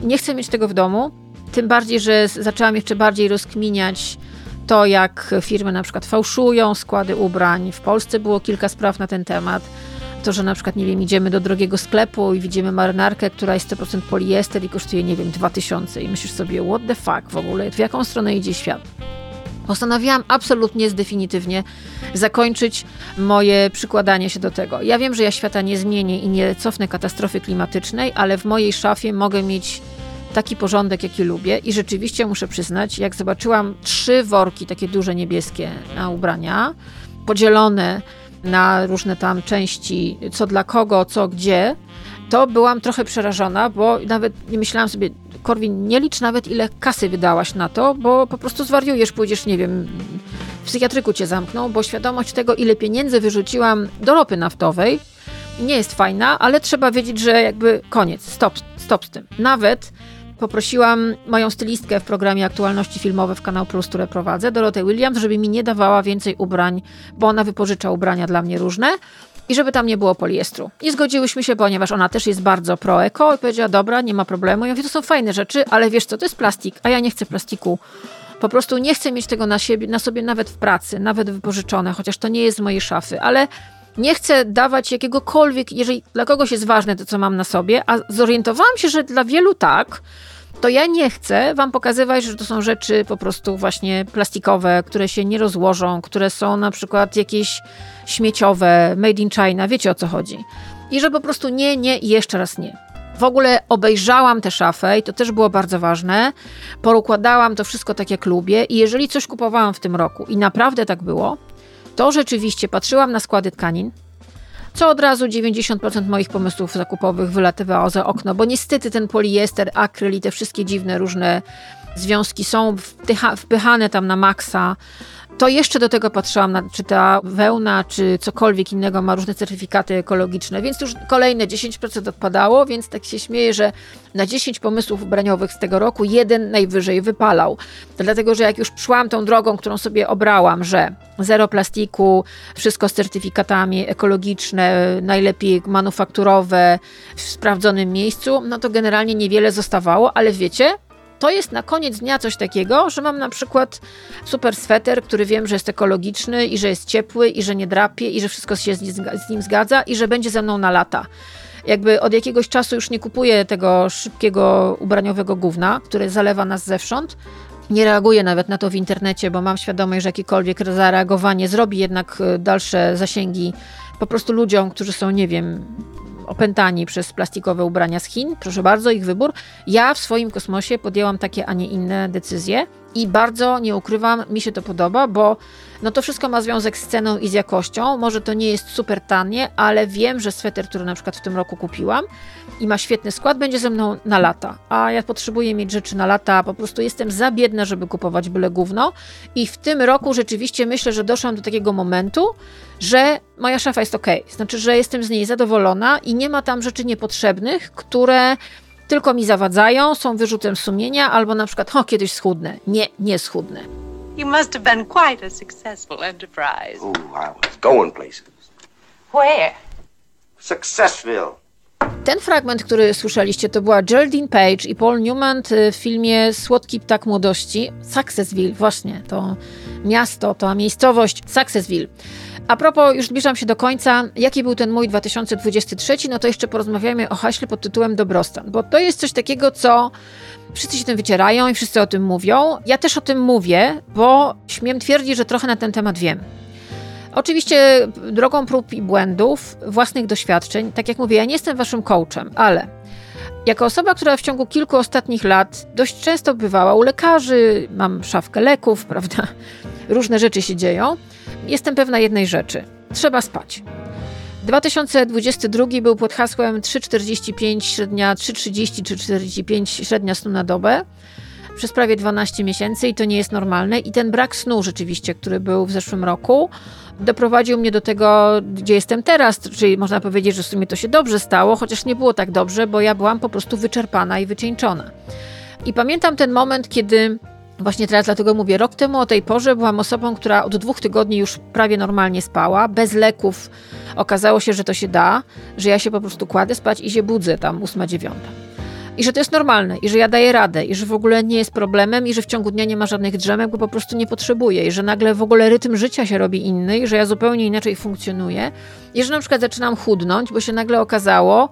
Nie chcę mieć tego w domu. Tym bardziej, że zaczęłam jeszcze bardziej rozkminiać to, jak firmy na przykład fałszują składy ubrań. W Polsce było kilka spraw na ten temat. To, że na przykład, nie wiem, idziemy do drogiego sklepu i widzimy marynarkę, która jest 100% poliester i kosztuje, nie wiem, 2000 i myślisz sobie, what the fuck w ogóle, w jaką stronę idzie świat? Postanowiłam absolutnie, definitywnie zakończyć moje przykładanie się do tego. Ja wiem, że ja świata nie zmienię i nie cofnę katastrofy klimatycznej, ale w mojej szafie mogę mieć taki porządek, jaki lubię i rzeczywiście muszę przyznać, jak zobaczyłam trzy worki takie duże niebieskie na ubrania, podzielone na różne tam części, co dla kogo, co gdzie, to byłam trochę przerażona, bo nawet nie myślałam sobie, Korwin, nie licz nawet ile kasy wydałaś na to, bo po prostu zwariujesz, pójdziesz, nie wiem, w psychiatryku cię zamkną, bo świadomość tego, ile pieniędzy wyrzuciłam do ropy naftowej, nie jest fajna, ale trzeba wiedzieć, że jakby koniec, stop, stop z tym. Nawet poprosiłam moją stylistkę w programie Aktualności Filmowe w Kanał Plus, które prowadzę, Dorotę Williams, żeby mi nie dawała więcej ubrań, bo ona wypożycza ubrania dla mnie różne i żeby tam nie było poliestru. I zgodziłyśmy się, ponieważ ona też jest bardzo pro-eko i powiedziała, dobra, nie ma problemu. Ja mówię, to są fajne rzeczy, ale wiesz co, to jest plastik, a ja nie chcę plastiku. Po prostu nie chcę mieć tego na, siebie, na sobie nawet w pracy, nawet wypożyczone, chociaż to nie jest z mojej szafy, ale nie chcę dawać jakiegokolwiek, jeżeli dla kogoś jest ważne to, co mam na sobie, a zorientowałam się, że dla wielu tak, to ja nie chcę wam pokazywać, że to są rzeczy po prostu właśnie plastikowe, które się nie rozłożą, które są na przykład jakieś śmieciowe, made in China, wiecie o co chodzi. I że po prostu nie, nie i jeszcze raz nie. W ogóle obejrzałam tę szafę i to też było bardzo ważne. Porukładałam to wszystko tak jak lubię i jeżeli coś kupowałam w tym roku i naprawdę tak było, to rzeczywiście patrzyłam na składy tkanin, co od razu 90% moich pomysłów zakupowych wylatywało za okno, bo niestety ten poliester, akryl i te wszystkie dziwne różne związki są wpychane tam na maksa to jeszcze do tego patrzyłam, na, czy ta wełna, czy cokolwiek innego ma różne certyfikaty ekologiczne, więc już kolejne 10% odpadało, więc tak się śmieję, że na 10 pomysłów ubraniowych z tego roku jeden najwyżej wypalał. Dlatego, że jak już szłam tą drogą, którą sobie obrałam, że zero plastiku, wszystko z certyfikatami ekologiczne, najlepiej manufakturowe, w sprawdzonym miejscu, no to generalnie niewiele zostawało, ale wiecie, to jest na koniec dnia coś takiego, że mam na przykład super sweter, który wiem, że jest ekologiczny i że jest ciepły i że nie drapie i że wszystko się z nim zgadza i że będzie ze mną na lata jakby od jakiegoś czasu już nie kupuję tego szybkiego ubraniowego gówna, które zalewa nas zewsząd. Nie reaguję nawet na to w internecie, bo mam świadomość, że jakiekolwiek zareagowanie zrobi jednak e, dalsze zasięgi po prostu ludziom, którzy są, nie wiem, opętani przez plastikowe ubrania z Chin. Proszę bardzo, ich wybór. Ja w swoim kosmosie podjęłam takie, a nie inne decyzje i bardzo, nie ukrywam, mi się to podoba, bo no to wszystko ma związek z ceną i z jakością. Może to nie jest super tanie, ale wiem, że sweter, który na przykład w tym roku kupiłam i ma świetny skład, będzie ze mną na lata. A ja potrzebuję mieć rzeczy na lata, po prostu jestem za biedna, żeby kupować byle gówno. I w tym roku rzeczywiście myślę, że doszłam do takiego momentu, że moja szafa jest ok. Znaczy, że jestem z niej zadowolona i nie ma tam rzeczy niepotrzebnych, które tylko mi zawadzają, są wyrzutem sumienia, albo na przykład, o, kiedyś schudnę. Nie, nie schudnę. You must have been quite a successful enterprise. Oh, I was going places. Where? Successville. Ten fragment, który słyszeliście, to była Geraldine Page i Paul Newman w filmie Słodki ptak młodości. Successville, właśnie, to miasto, to miejscowość Successville. A propos, już zbliżam się do końca, jaki był ten mój 2023, no to jeszcze porozmawiamy o haśle pod tytułem Dobrostan, bo to jest coś takiego, co wszyscy się tym wycierają i wszyscy o tym mówią. Ja też o tym mówię, bo śmiem twierdzić, że trochę na ten temat wiem. Oczywiście drogą prób i błędów, własnych doświadczeń, tak jak mówię, ja nie jestem waszym coachem, ale jako osoba, która w ciągu kilku ostatnich lat dość często bywała u lekarzy, mam szafkę leków, prawda, różne rzeczy się dzieją, jestem pewna jednej rzeczy. Trzeba spać. 2022 był pod hasłem 3,45 średnia, 3,30 czy 45 średnia snu na dobę przez prawie 12 miesięcy i to nie jest normalne. I ten brak snu rzeczywiście, który był w zeszłym roku, doprowadził mnie do tego, gdzie jestem teraz, czyli można powiedzieć, że w sumie to się dobrze stało, chociaż nie było tak dobrze, bo ja byłam po prostu wyczerpana i wycieńczona. I pamiętam ten moment, kiedy Właśnie teraz dlatego mówię, rok temu o tej porze byłam osobą, która od dwóch tygodni już prawie normalnie spała, bez leków. Okazało się, że to się da, że ja się po prostu kładę spać i się budzę tam ósma, dziewiąta. I że to jest normalne, i że ja daję radę, i że w ogóle nie jest problemem, i że w ciągu dnia nie ma żadnych drzemek, bo po prostu nie potrzebuję, i że nagle w ogóle rytm życia się robi inny, i że ja zupełnie inaczej funkcjonuję, i że na przykład zaczynam chudnąć, bo się nagle okazało,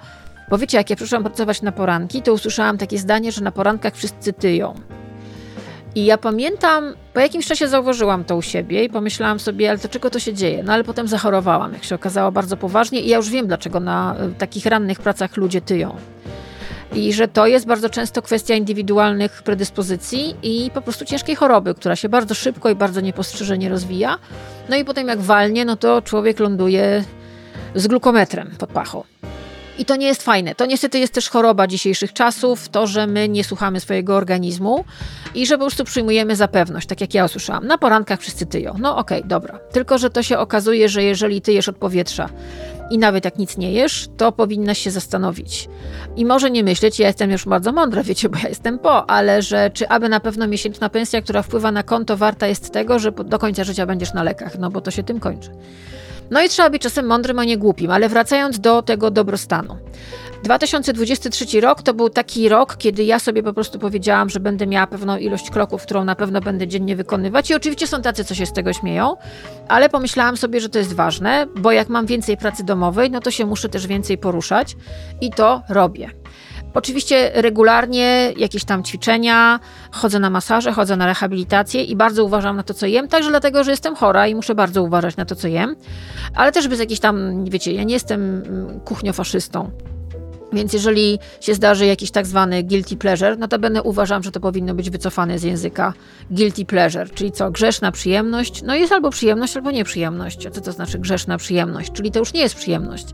bo wiecie, jak ja przyszłam pracować na poranki, to usłyszałam takie zdanie, że na porankach wszyscy tyją. I ja pamiętam, po jakimś czasie zauważyłam to u siebie i pomyślałam sobie, ale dlaczego to się dzieje? No ale potem zachorowałam, jak się okazało, bardzo poważnie i ja już wiem, dlaczego na y, takich rannych pracach ludzie tyją. I że to jest bardzo często kwestia indywidualnych predyspozycji i po prostu ciężkiej choroby, która się bardzo szybko i bardzo niepostrzeżenie rozwija. No i potem jak walnie, no to człowiek ląduje z glukometrem pod pachą. I to nie jest fajne. To niestety jest też choroba dzisiejszych czasów, to, że my nie słuchamy swojego organizmu i że po prostu przyjmujemy za pewność, tak jak ja usłyszałam. Na porankach wszyscy tyją. No okej, okay, dobra. Tylko, że to się okazuje, że jeżeli tyjesz od powietrza i nawet jak nic nie jesz, to powinnaś się zastanowić. I może nie myśleć, ja jestem już bardzo mądra, wiecie, bo ja jestem po, ale że czy aby na pewno miesięczna pensja, która wpływa na konto, warta jest tego, że do końca życia będziesz na lekach, no bo to się tym kończy. No i trzeba być czasem mądrym, a nie głupim, ale wracając do tego dobrostanu. 2023 rok to był taki rok, kiedy ja sobie po prostu powiedziałam, że będę miała pewną ilość kroków, którą na pewno będę dziennie wykonywać. I oczywiście są tacy, co się z tego śmieją, ale pomyślałam sobie, że to jest ważne, bo jak mam więcej pracy domowej, no to się muszę też więcej poruszać i to robię. Oczywiście regularnie jakieś tam ćwiczenia, chodzę na masaże, chodzę na rehabilitację i bardzo uważam na to, co jem, także dlatego, że jestem chora i muszę bardzo uważać na to, co jem, ale też bez jakichś tam, wiecie, ja nie jestem mm, kuchniofaszystą. Więc jeżeli się zdarzy jakiś tak zwany guilty pleasure, no to będę uważam, że to powinno być wycofane z języka guilty pleasure, czyli co, grzeszna przyjemność, no jest albo przyjemność, albo nieprzyjemność. A co to znaczy grzeszna przyjemność? Czyli to już nie jest przyjemność.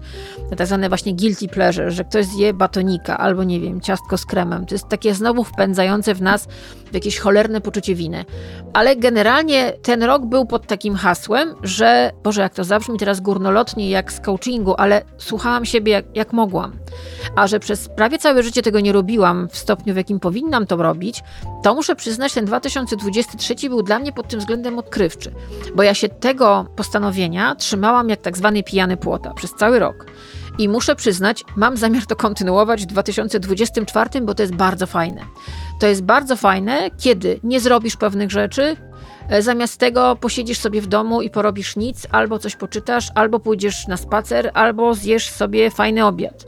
To tak zwane właśnie guilty pleasure, że ktoś zje batonika albo nie wiem, ciastko z kremem. To jest takie znowu wpędzające w nas w jakieś cholerne poczucie winy. Ale generalnie ten rok był pod takim hasłem, że, Boże, jak to zabrzmi teraz górnolotnie, jak z coachingu, ale słuchałam siebie jak, jak mogłam a że przez prawie całe życie tego nie robiłam w stopniu, w jakim powinnam to robić, to muszę przyznać, ten 2023 był dla mnie pod tym względem odkrywczy, bo ja się tego postanowienia trzymałam jak tak zwany pijany płota przez cały rok. I muszę przyznać, mam zamiar to kontynuować w 2024, bo to jest bardzo fajne. To jest bardzo fajne, kiedy nie zrobisz pewnych rzeczy, zamiast tego posiedzisz sobie w domu i porobisz nic, albo coś poczytasz, albo pójdziesz na spacer, albo zjesz sobie fajny obiad.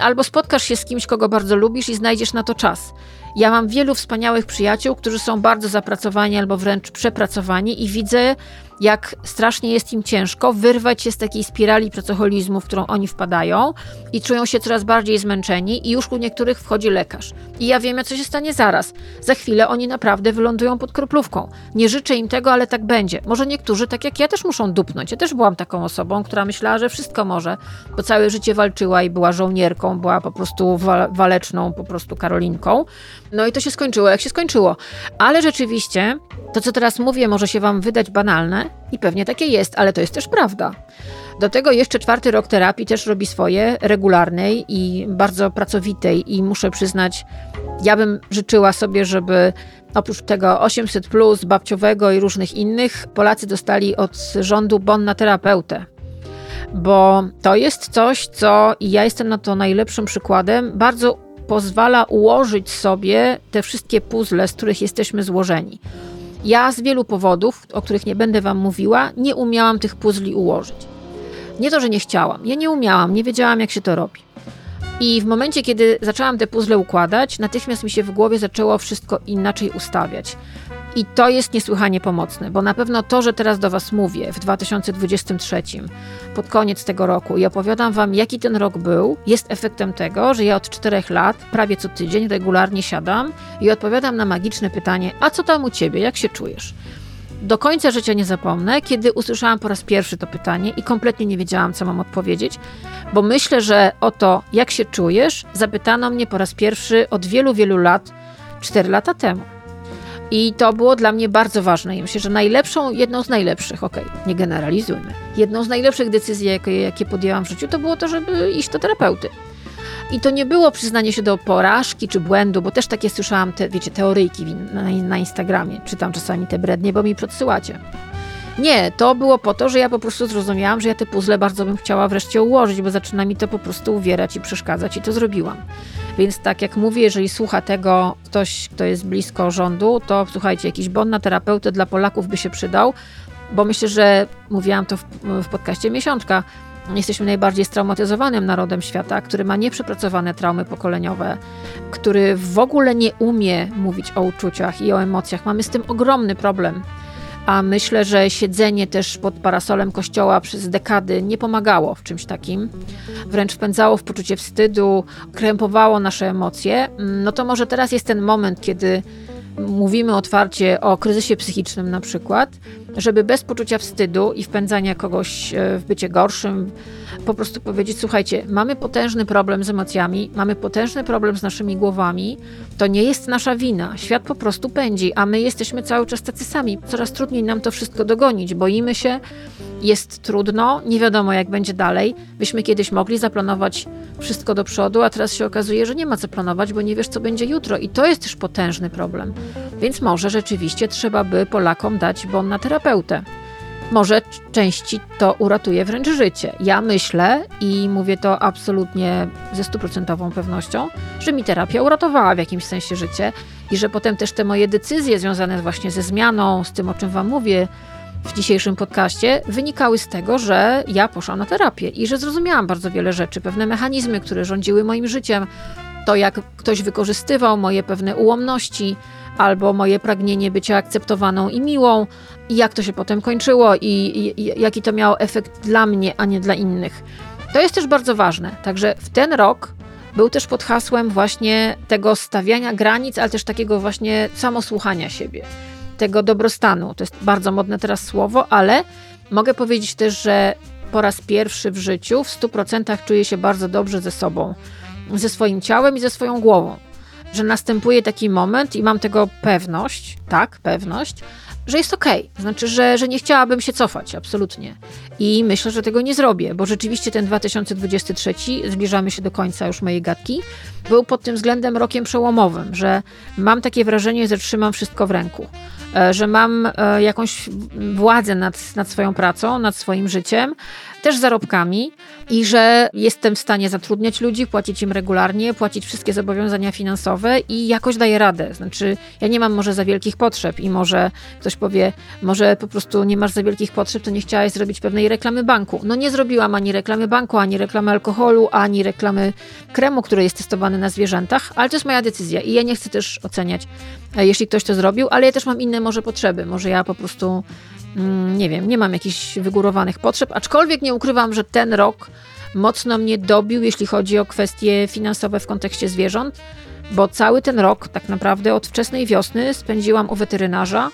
Albo spotkasz się z kimś, kogo bardzo lubisz i znajdziesz na to czas. Ja mam wielu wspaniałych przyjaciół, którzy są bardzo zapracowani albo wręcz przepracowani i widzę, jak strasznie jest im ciężko wyrwać się z takiej spirali pracoholizmu, w którą oni wpadają i czują się coraz bardziej zmęczeni i już u niektórych wchodzi lekarz. I ja wiem, co się stanie zaraz. Za chwilę oni naprawdę wylądują pod kroplówką. Nie życzę im tego, ale tak będzie. Może niektórzy, tak jak ja, też muszą dupnąć. Ja też byłam taką osobą, która myślała, że wszystko może, bo całe życie walczyła i była żołnierką, była po prostu wa waleczną, po prostu Karolinką. No i to się skończyło, jak się skończyło. Ale rzeczywiście, to co teraz mówię, może się Wam wydać banalne i pewnie takie jest, ale to jest też prawda. Do tego jeszcze czwarty rok terapii też robi swoje, regularnej i bardzo pracowitej i muszę przyznać, ja bym życzyła sobie, żeby oprócz tego 800 plus, babciowego i różnych innych, Polacy dostali od rządu bon na terapeutę bo to jest coś, co i ja jestem na to najlepszym przykładem, bardzo pozwala ułożyć sobie te wszystkie puzzle, z których jesteśmy złożeni. Ja z wielu powodów, o których nie będę Wam mówiła, nie umiałam tych puzli ułożyć. Nie to, że nie chciałam, ja nie umiałam, nie wiedziałam, jak się to robi. I w momencie, kiedy zaczęłam te puzzle układać, natychmiast mi się w głowie zaczęło wszystko inaczej ustawiać. I to jest niesłychanie pomocne, bo na pewno to, że teraz do Was mówię w 2023, pod koniec tego roku i opowiadam Wam, jaki ten rok był, jest efektem tego, że ja od czterech lat, prawie co tydzień, regularnie siadam i odpowiadam na magiczne pytanie: A co tam u Ciebie, jak się czujesz? Do końca życia nie zapomnę, kiedy usłyszałam po raz pierwszy to pytanie i kompletnie nie wiedziałam, co mam odpowiedzieć, bo myślę, że o to, jak się czujesz, zapytano mnie po raz pierwszy od wielu, wielu lat, cztery lata temu. I to było dla mnie bardzo ważne. I myślę, że najlepszą, jedną z najlepszych, okej, okay, nie generalizujmy, jedną z najlepszych decyzji, jakie, jakie podjęłam w życiu, to było to, żeby iść do terapeuty. I to nie było przyznanie się do porażki czy błędu, bo też takie słyszałam, te, wiecie, teoryjki na, na Instagramie. Czytam czasami te brednie, bo mi podsyłacie. Nie, to było po to, że ja po prostu zrozumiałam, że ja te puzzle bardzo bym chciała wreszcie ułożyć, bo zaczyna mi to po prostu uwierać i przeszkadzać i to zrobiłam. Więc tak jak mówię, jeżeli słucha tego ktoś, kto jest blisko rządu, to słuchajcie, jakiś bon na terapeutę dla Polaków by się przydał, bo myślę, że mówiłam to w, w podcaście Miesiączka, jesteśmy najbardziej straumatyzowanym narodem świata, który ma nieprzepracowane traumy pokoleniowe, który w ogóle nie umie mówić o uczuciach i o emocjach. Mamy z tym ogromny problem a myślę, że siedzenie też pod parasolem kościoła przez dekady nie pomagało w czymś takim. Wręcz wpędzało w poczucie wstydu, krępowało nasze emocje. No to może teraz jest ten moment, kiedy mówimy otwarcie o kryzysie psychicznym na przykład, żeby bez poczucia wstydu i wpędzania kogoś e, w bycie gorszym, po prostu powiedzieć: Słuchajcie, mamy potężny problem z emocjami, mamy potężny problem z naszymi głowami, to nie jest nasza wina. Świat po prostu pędzi, a my jesteśmy cały czas tacy sami. Coraz trudniej nam to wszystko dogonić, boimy się, jest trudno, nie wiadomo jak będzie dalej. Byśmy kiedyś mogli zaplanować wszystko do przodu, a teraz się okazuje, że nie ma co planować, bo nie wiesz, co będzie jutro, i to jest też potężny problem. Więc może rzeczywiście trzeba by Polakom dać bon na terapeutę może części to uratuje wręcz życie. Ja myślę i mówię to absolutnie ze stuprocentową pewnością, że mi terapia uratowała w jakimś sensie życie i że potem też te moje decyzje związane właśnie ze zmianą, z tym o czym Wam mówię w dzisiejszym podcaście, wynikały z tego, że ja poszłam na terapię i że zrozumiałam bardzo wiele rzeczy, pewne mechanizmy, które rządziły moim życiem, to jak ktoś wykorzystywał moje pewne ułomności, albo moje pragnienie bycia akceptowaną i miłą, i jak to się potem kończyło, i, i, i jaki to miało efekt dla mnie, a nie dla innych. To jest też bardzo ważne. Także w ten rok był też pod hasłem właśnie tego stawiania granic, ale też takiego właśnie samosłuchania siebie, tego dobrostanu. To jest bardzo modne teraz słowo, ale mogę powiedzieć też, że po raz pierwszy w życiu w 100% czuję się bardzo dobrze ze sobą, ze swoim ciałem i ze swoją głową że następuje taki moment i mam tego pewność, tak, pewność, że jest okej. Okay. Znaczy, że, że nie chciałabym się cofać, absolutnie. I myślę, że tego nie zrobię, bo rzeczywiście ten 2023, zbliżamy się do końca już mojej gadki, był pod tym względem rokiem przełomowym, że mam takie wrażenie, że trzymam wszystko w ręku. E, że mam e, jakąś władzę nad, nad swoją pracą, nad swoim życiem, też zarobkami i że jestem w stanie zatrudniać ludzi, płacić im regularnie, płacić wszystkie zobowiązania finansowe i jakoś daję radę. Znaczy, ja nie mam może za wielkich potrzeb i może ktoś powie, może po prostu nie masz za wielkich potrzeb, to nie chciałaś zrobić pewnej reklamy banku. No nie zrobiłam ani reklamy banku, ani reklamy alkoholu, ani reklamy kremu, który jest testowany na zwierzętach, ale to jest moja decyzja i ja nie chcę też oceniać, e, jeśli ktoś to zrobił, ale ja też mam inne może potrzeby. Może ja po prostu nie wiem, nie mam jakichś wygórowanych potrzeb, aczkolwiek nie ukrywam, że ten rok mocno mnie dobił, jeśli chodzi o kwestie finansowe w kontekście zwierząt, bo cały ten rok, tak naprawdę od wczesnej wiosny, spędziłam u weterynarza.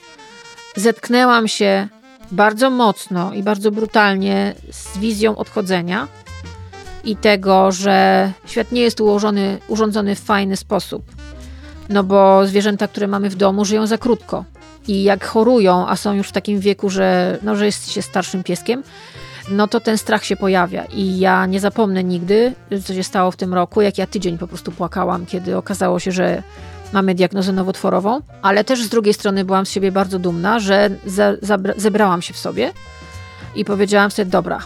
Zetknęłam się bardzo mocno i bardzo brutalnie z wizją odchodzenia i tego, że świat nie jest ułożony, urządzony w fajny sposób. No bo zwierzęta, które mamy w domu, żyją za krótko i jak chorują, a są już w takim wieku, że, no, że jest się starszym pieskiem, no to ten strach się pojawia. I ja nie zapomnę nigdy, co się stało w tym roku, jak ja tydzień po prostu płakałam, kiedy okazało się, że mamy diagnozę nowotworową, ale też z drugiej strony byłam z siebie bardzo dumna, że ze, zebrałam się w sobie i powiedziałam sobie, dobra,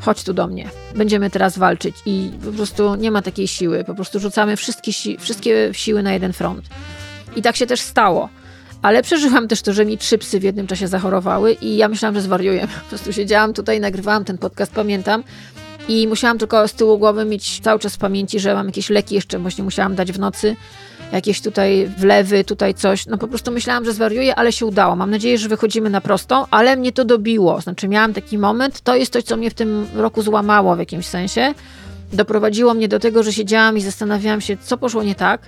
chodź tu do mnie, będziemy teraz walczyć i po prostu nie ma takiej siły, po prostu rzucamy wszystkie, si wszystkie siły na jeden front. I tak się też stało. Ale przeżyłam też to, że mi trzy psy w jednym czasie zachorowały i ja myślałam, że zwariuję. Po prostu siedziałam tutaj, nagrywałam ten podcast, pamiętam. I musiałam tylko z tyłu głowy mieć cały czas w pamięci, że mam jakieś leki jeszcze właśnie musiałam dać w nocy. Jakieś tutaj wlewy, tutaj coś. No po prostu myślałam, że zwariuję, ale się udało. Mam nadzieję, że wychodzimy na prostą, ale mnie to dobiło. Znaczy miałam taki moment, to jest coś, co mnie w tym roku złamało w jakimś sensie. Doprowadziło mnie do tego, że siedziałam i zastanawiałam się, co poszło nie tak,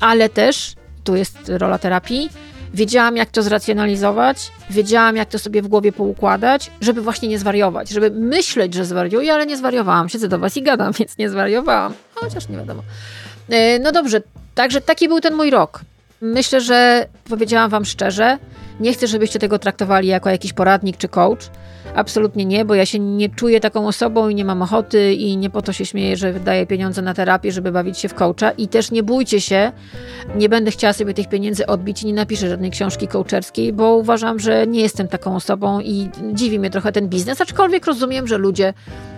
ale też, tu jest rola terapii, Wiedziałam, jak to zracjonalizować, wiedziałam, jak to sobie w głowie poukładać, żeby właśnie nie zwariować, żeby myśleć, że zwariuję, ale nie zwariowałam. Siedzę do was i gadam, więc nie zwariowałam. Chociaż nie wiadomo. E, no dobrze, także taki był ten mój rok. Myślę, że powiedziałam wam szczerze, nie chcę, żebyście tego traktowali jako jakiś poradnik czy coach. Absolutnie nie, bo ja się nie czuję taką osobą i nie mam ochoty i nie po to się śmieję, że wydaję pieniądze na terapię, żeby bawić się w coacha i też nie bójcie się, nie będę chciała sobie tych pieniędzy odbić i nie napiszę żadnej książki coacherskiej, bo uważam, że nie jestem taką osobą i dziwi mnie trochę ten biznes, aczkolwiek rozumiem, że ludzie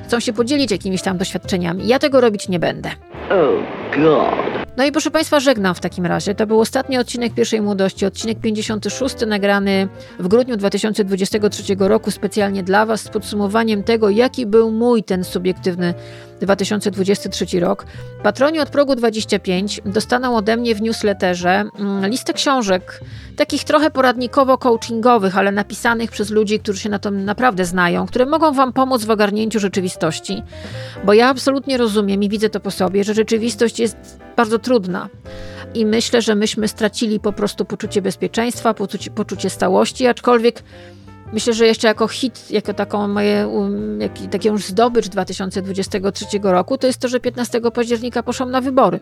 chcą się podzielić jakimiś tam doświadczeniami. Ja tego robić nie będę. Oh God. No i proszę Państwa, żegnam w takim razie. To był ostatni odcinek pierwszej młodości, odcinek 56, nagrany w grudniu 2023 roku specjalnie dla Was z podsumowaniem tego, jaki był mój ten subiektywny 2023 rok. Patroni od progu 25 dostaną ode mnie w newsletterze mm, listę książek, takich trochę poradnikowo-coachingowych, ale napisanych przez ludzi, którzy się na tym naprawdę znają, które mogą Wam pomóc w ogarnięciu rzeczywistości. Bo ja absolutnie rozumiem i widzę to po sobie, że rzeczywistość jest bardzo trudna. I myślę, że myśmy stracili po prostu poczucie bezpieczeństwa, poczucie, poczucie stałości, aczkolwiek Myślę, że jeszcze jako hit, jako taką moje, um, jak, taką już zdobycz 2023 roku, to jest to, że 15 października poszłam na wybory.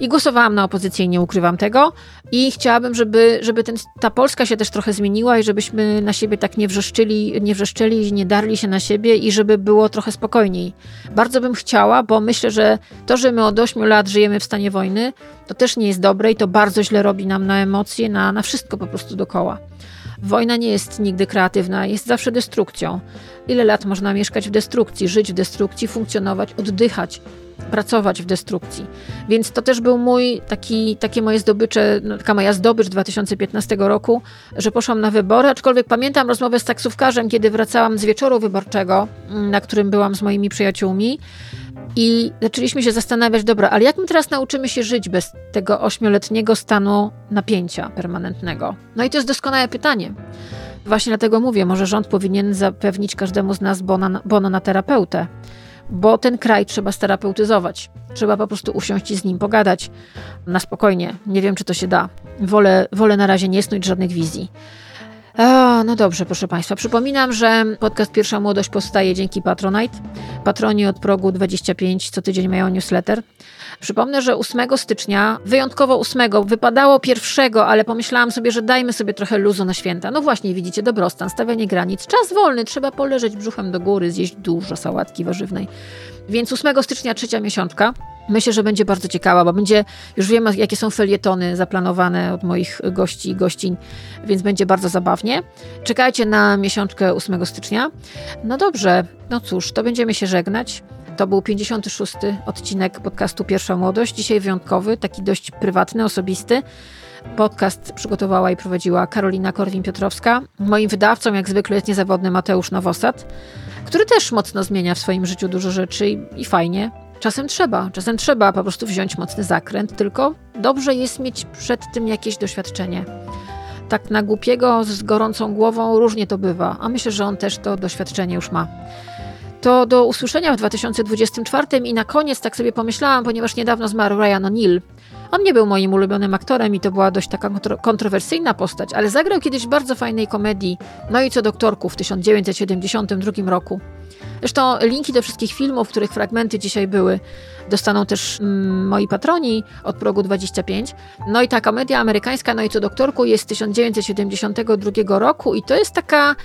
I głosowałam na opozycję, nie ukrywam tego. I chciałabym, żeby, żeby ten, ta Polska się też trochę zmieniła i żebyśmy na siebie tak nie wrzeszczyli, nie wrzeszczyli, nie darli się na siebie i żeby było trochę spokojniej. Bardzo bym chciała, bo myślę, że to, że my od 8 lat żyjemy w stanie wojny, to też nie jest dobre i to bardzo źle robi nam na emocje, na, na wszystko po prostu dokoła. Wojna nie jest nigdy kreatywna, jest zawsze destrukcją. Ile lat można mieszkać w destrukcji, żyć w destrukcji, funkcjonować, oddychać, pracować w destrukcji. Więc to też był mój taki, takie moje zdobycze, no, taka moja zdobycz 2015 roku, że poszłam na wybory, aczkolwiek pamiętam rozmowę z taksówkarzem, kiedy wracałam z wieczoru wyborczego, na którym byłam z moimi przyjaciółmi i zaczęliśmy się zastanawiać, dobra, ale jak my teraz nauczymy się żyć bez tego ośmioletniego stanu napięcia permanentnego? No i to jest doskonałe pytanie. Właśnie dlatego mówię, może rząd powinien zapewnić każdemu z nas bono, bono na terapeutę, bo ten kraj trzeba sterapeutyzować. Trzeba po prostu usiąść i z nim pogadać na spokojnie. Nie wiem, czy to się da. Wolę, wolę na razie nie snuć żadnych wizji. O, no dobrze, proszę Państwa. Przypominam, że podcast Pierwsza Młodość powstaje dzięki Patronite. Patroni od progu 25 co tydzień mają newsletter. Przypomnę, że 8 stycznia, wyjątkowo 8, wypadało pierwszego, ale pomyślałam sobie, że dajmy sobie trochę luzu na święta. No właśnie, widzicie, dobrostan, stawianie granic, czas wolny, trzeba poleżeć brzuchem do góry, zjeść dużo sałatki warzywnej. Więc 8 stycznia trzecia miesiączka. Myślę, że będzie bardzo ciekawa, bo będzie, już wiemy, jakie są felietony zaplanowane od moich gości i gościń, więc będzie bardzo zabawnie. Czekajcie na miesiączkę 8 stycznia. No dobrze, no cóż, to będziemy się żegnać. To był 56. odcinek podcastu Pierwsza Młodość. Dzisiaj wyjątkowy, taki dość prywatny, osobisty. Podcast przygotowała i prowadziła Karolina Korwin-Piotrowska. Moim wydawcą, jak zwykle, jest niezawodny Mateusz Nowosad, który też mocno zmienia w swoim życiu dużo rzeczy i, i fajnie. Czasem trzeba, czasem trzeba po prostu wziąć mocny zakręt, tylko dobrze jest mieć przed tym jakieś doświadczenie. Tak na głupiego z gorącą głową różnie to bywa, a myślę, że on też to doświadczenie już ma. To do usłyszenia w 2024 i na koniec tak sobie pomyślałam, ponieważ niedawno zmarł Ryan O'Neill. On nie był moim ulubionym aktorem i to była dość taka kontrowersyjna postać, ale zagrał kiedyś w bardzo fajnej komedii No i co doktorku w 1972 roku. Zresztą linki do wszystkich filmów, których fragmenty dzisiaj były, dostaną też mm, moi patroni od progu 25. No i ta komedia amerykańska No i co doktorku jest z 1972 roku i to jest taka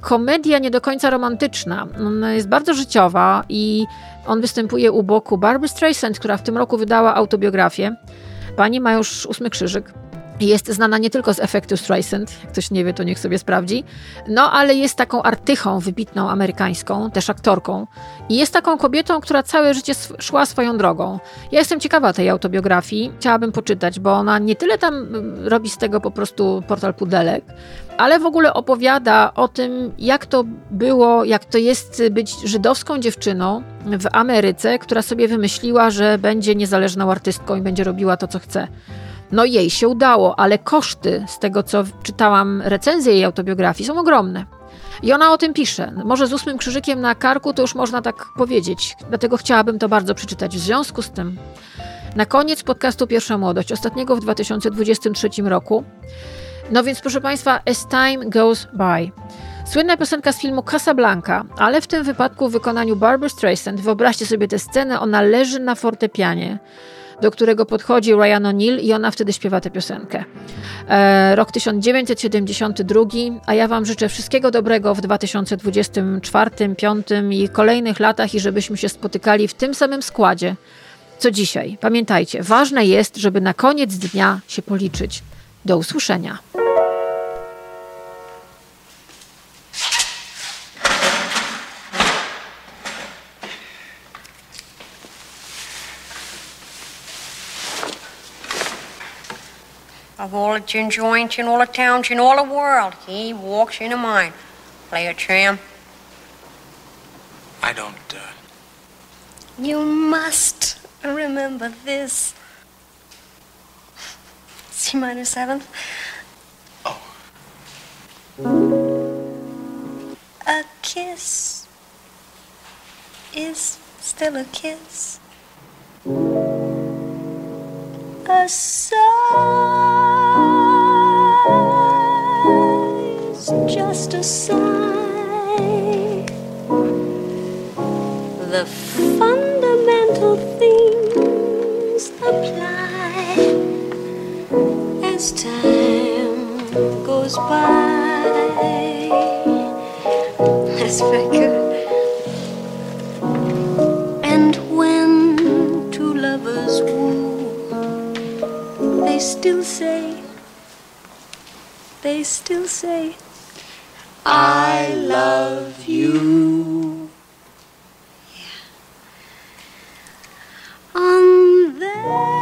komedia nie do końca romantyczna. Ona jest bardzo życiowa i on występuje u boku Barbara Streisand, która w tym roku wydała autobiografię. Pani ma już ósmy krzyżyk. Jest znana nie tylko z efektu Streisand, jak ktoś nie wie, to niech sobie sprawdzi, no ale jest taką artychą wybitną amerykańską, też aktorką i jest taką kobietą, która całe życie szła swoją drogą. Ja jestem ciekawa tej autobiografii, chciałabym poczytać, bo ona nie tyle tam mm, robi z tego po prostu portal pudelek, ale w ogóle opowiada o tym, jak to było, jak to jest być żydowską dziewczyną w Ameryce, która sobie wymyśliła, że będzie niezależną artystką i będzie robiła to, co chce. No jej się udało, ale koszty z tego, co czytałam recenzję jej autobiografii, są ogromne. I ona o tym pisze. Może z ósmym krzyżykiem na karku to już można tak powiedzieć. Dlatego chciałabym to bardzo przeczytać. W związku z tym, na koniec podcastu Pierwsza Młodość, ostatniego w 2023 roku. No więc, proszę Państwa, As Time Goes By. Słynna piosenka z filmu Casablanca, ale w tym wypadku w wykonaniu Barbara Streisand. Wyobraźcie sobie tę scenę, ona leży na fortepianie do którego podchodzi Ryan O'Neill i ona wtedy śpiewa tę piosenkę. E, rok 1972, a ja Wam życzę wszystkiego dobrego w 2024, 2025 i kolejnych latach i żebyśmy się spotykali w tym samym składzie, co dzisiaj. Pamiętajcie, ważne jest, żeby na koniec dnia się policzyć. Do usłyszenia. Of all the gin joints in all the towns in all the world, he walks into mine. Play a tram. I don't, uh, You must remember this. C minor seventh. Oh. A kiss is still a kiss. A sigh just a sigh. The fundamental things apply as time goes by. That's very good. And when two lovers woo, they still say, they still say, I love you. Yeah. On the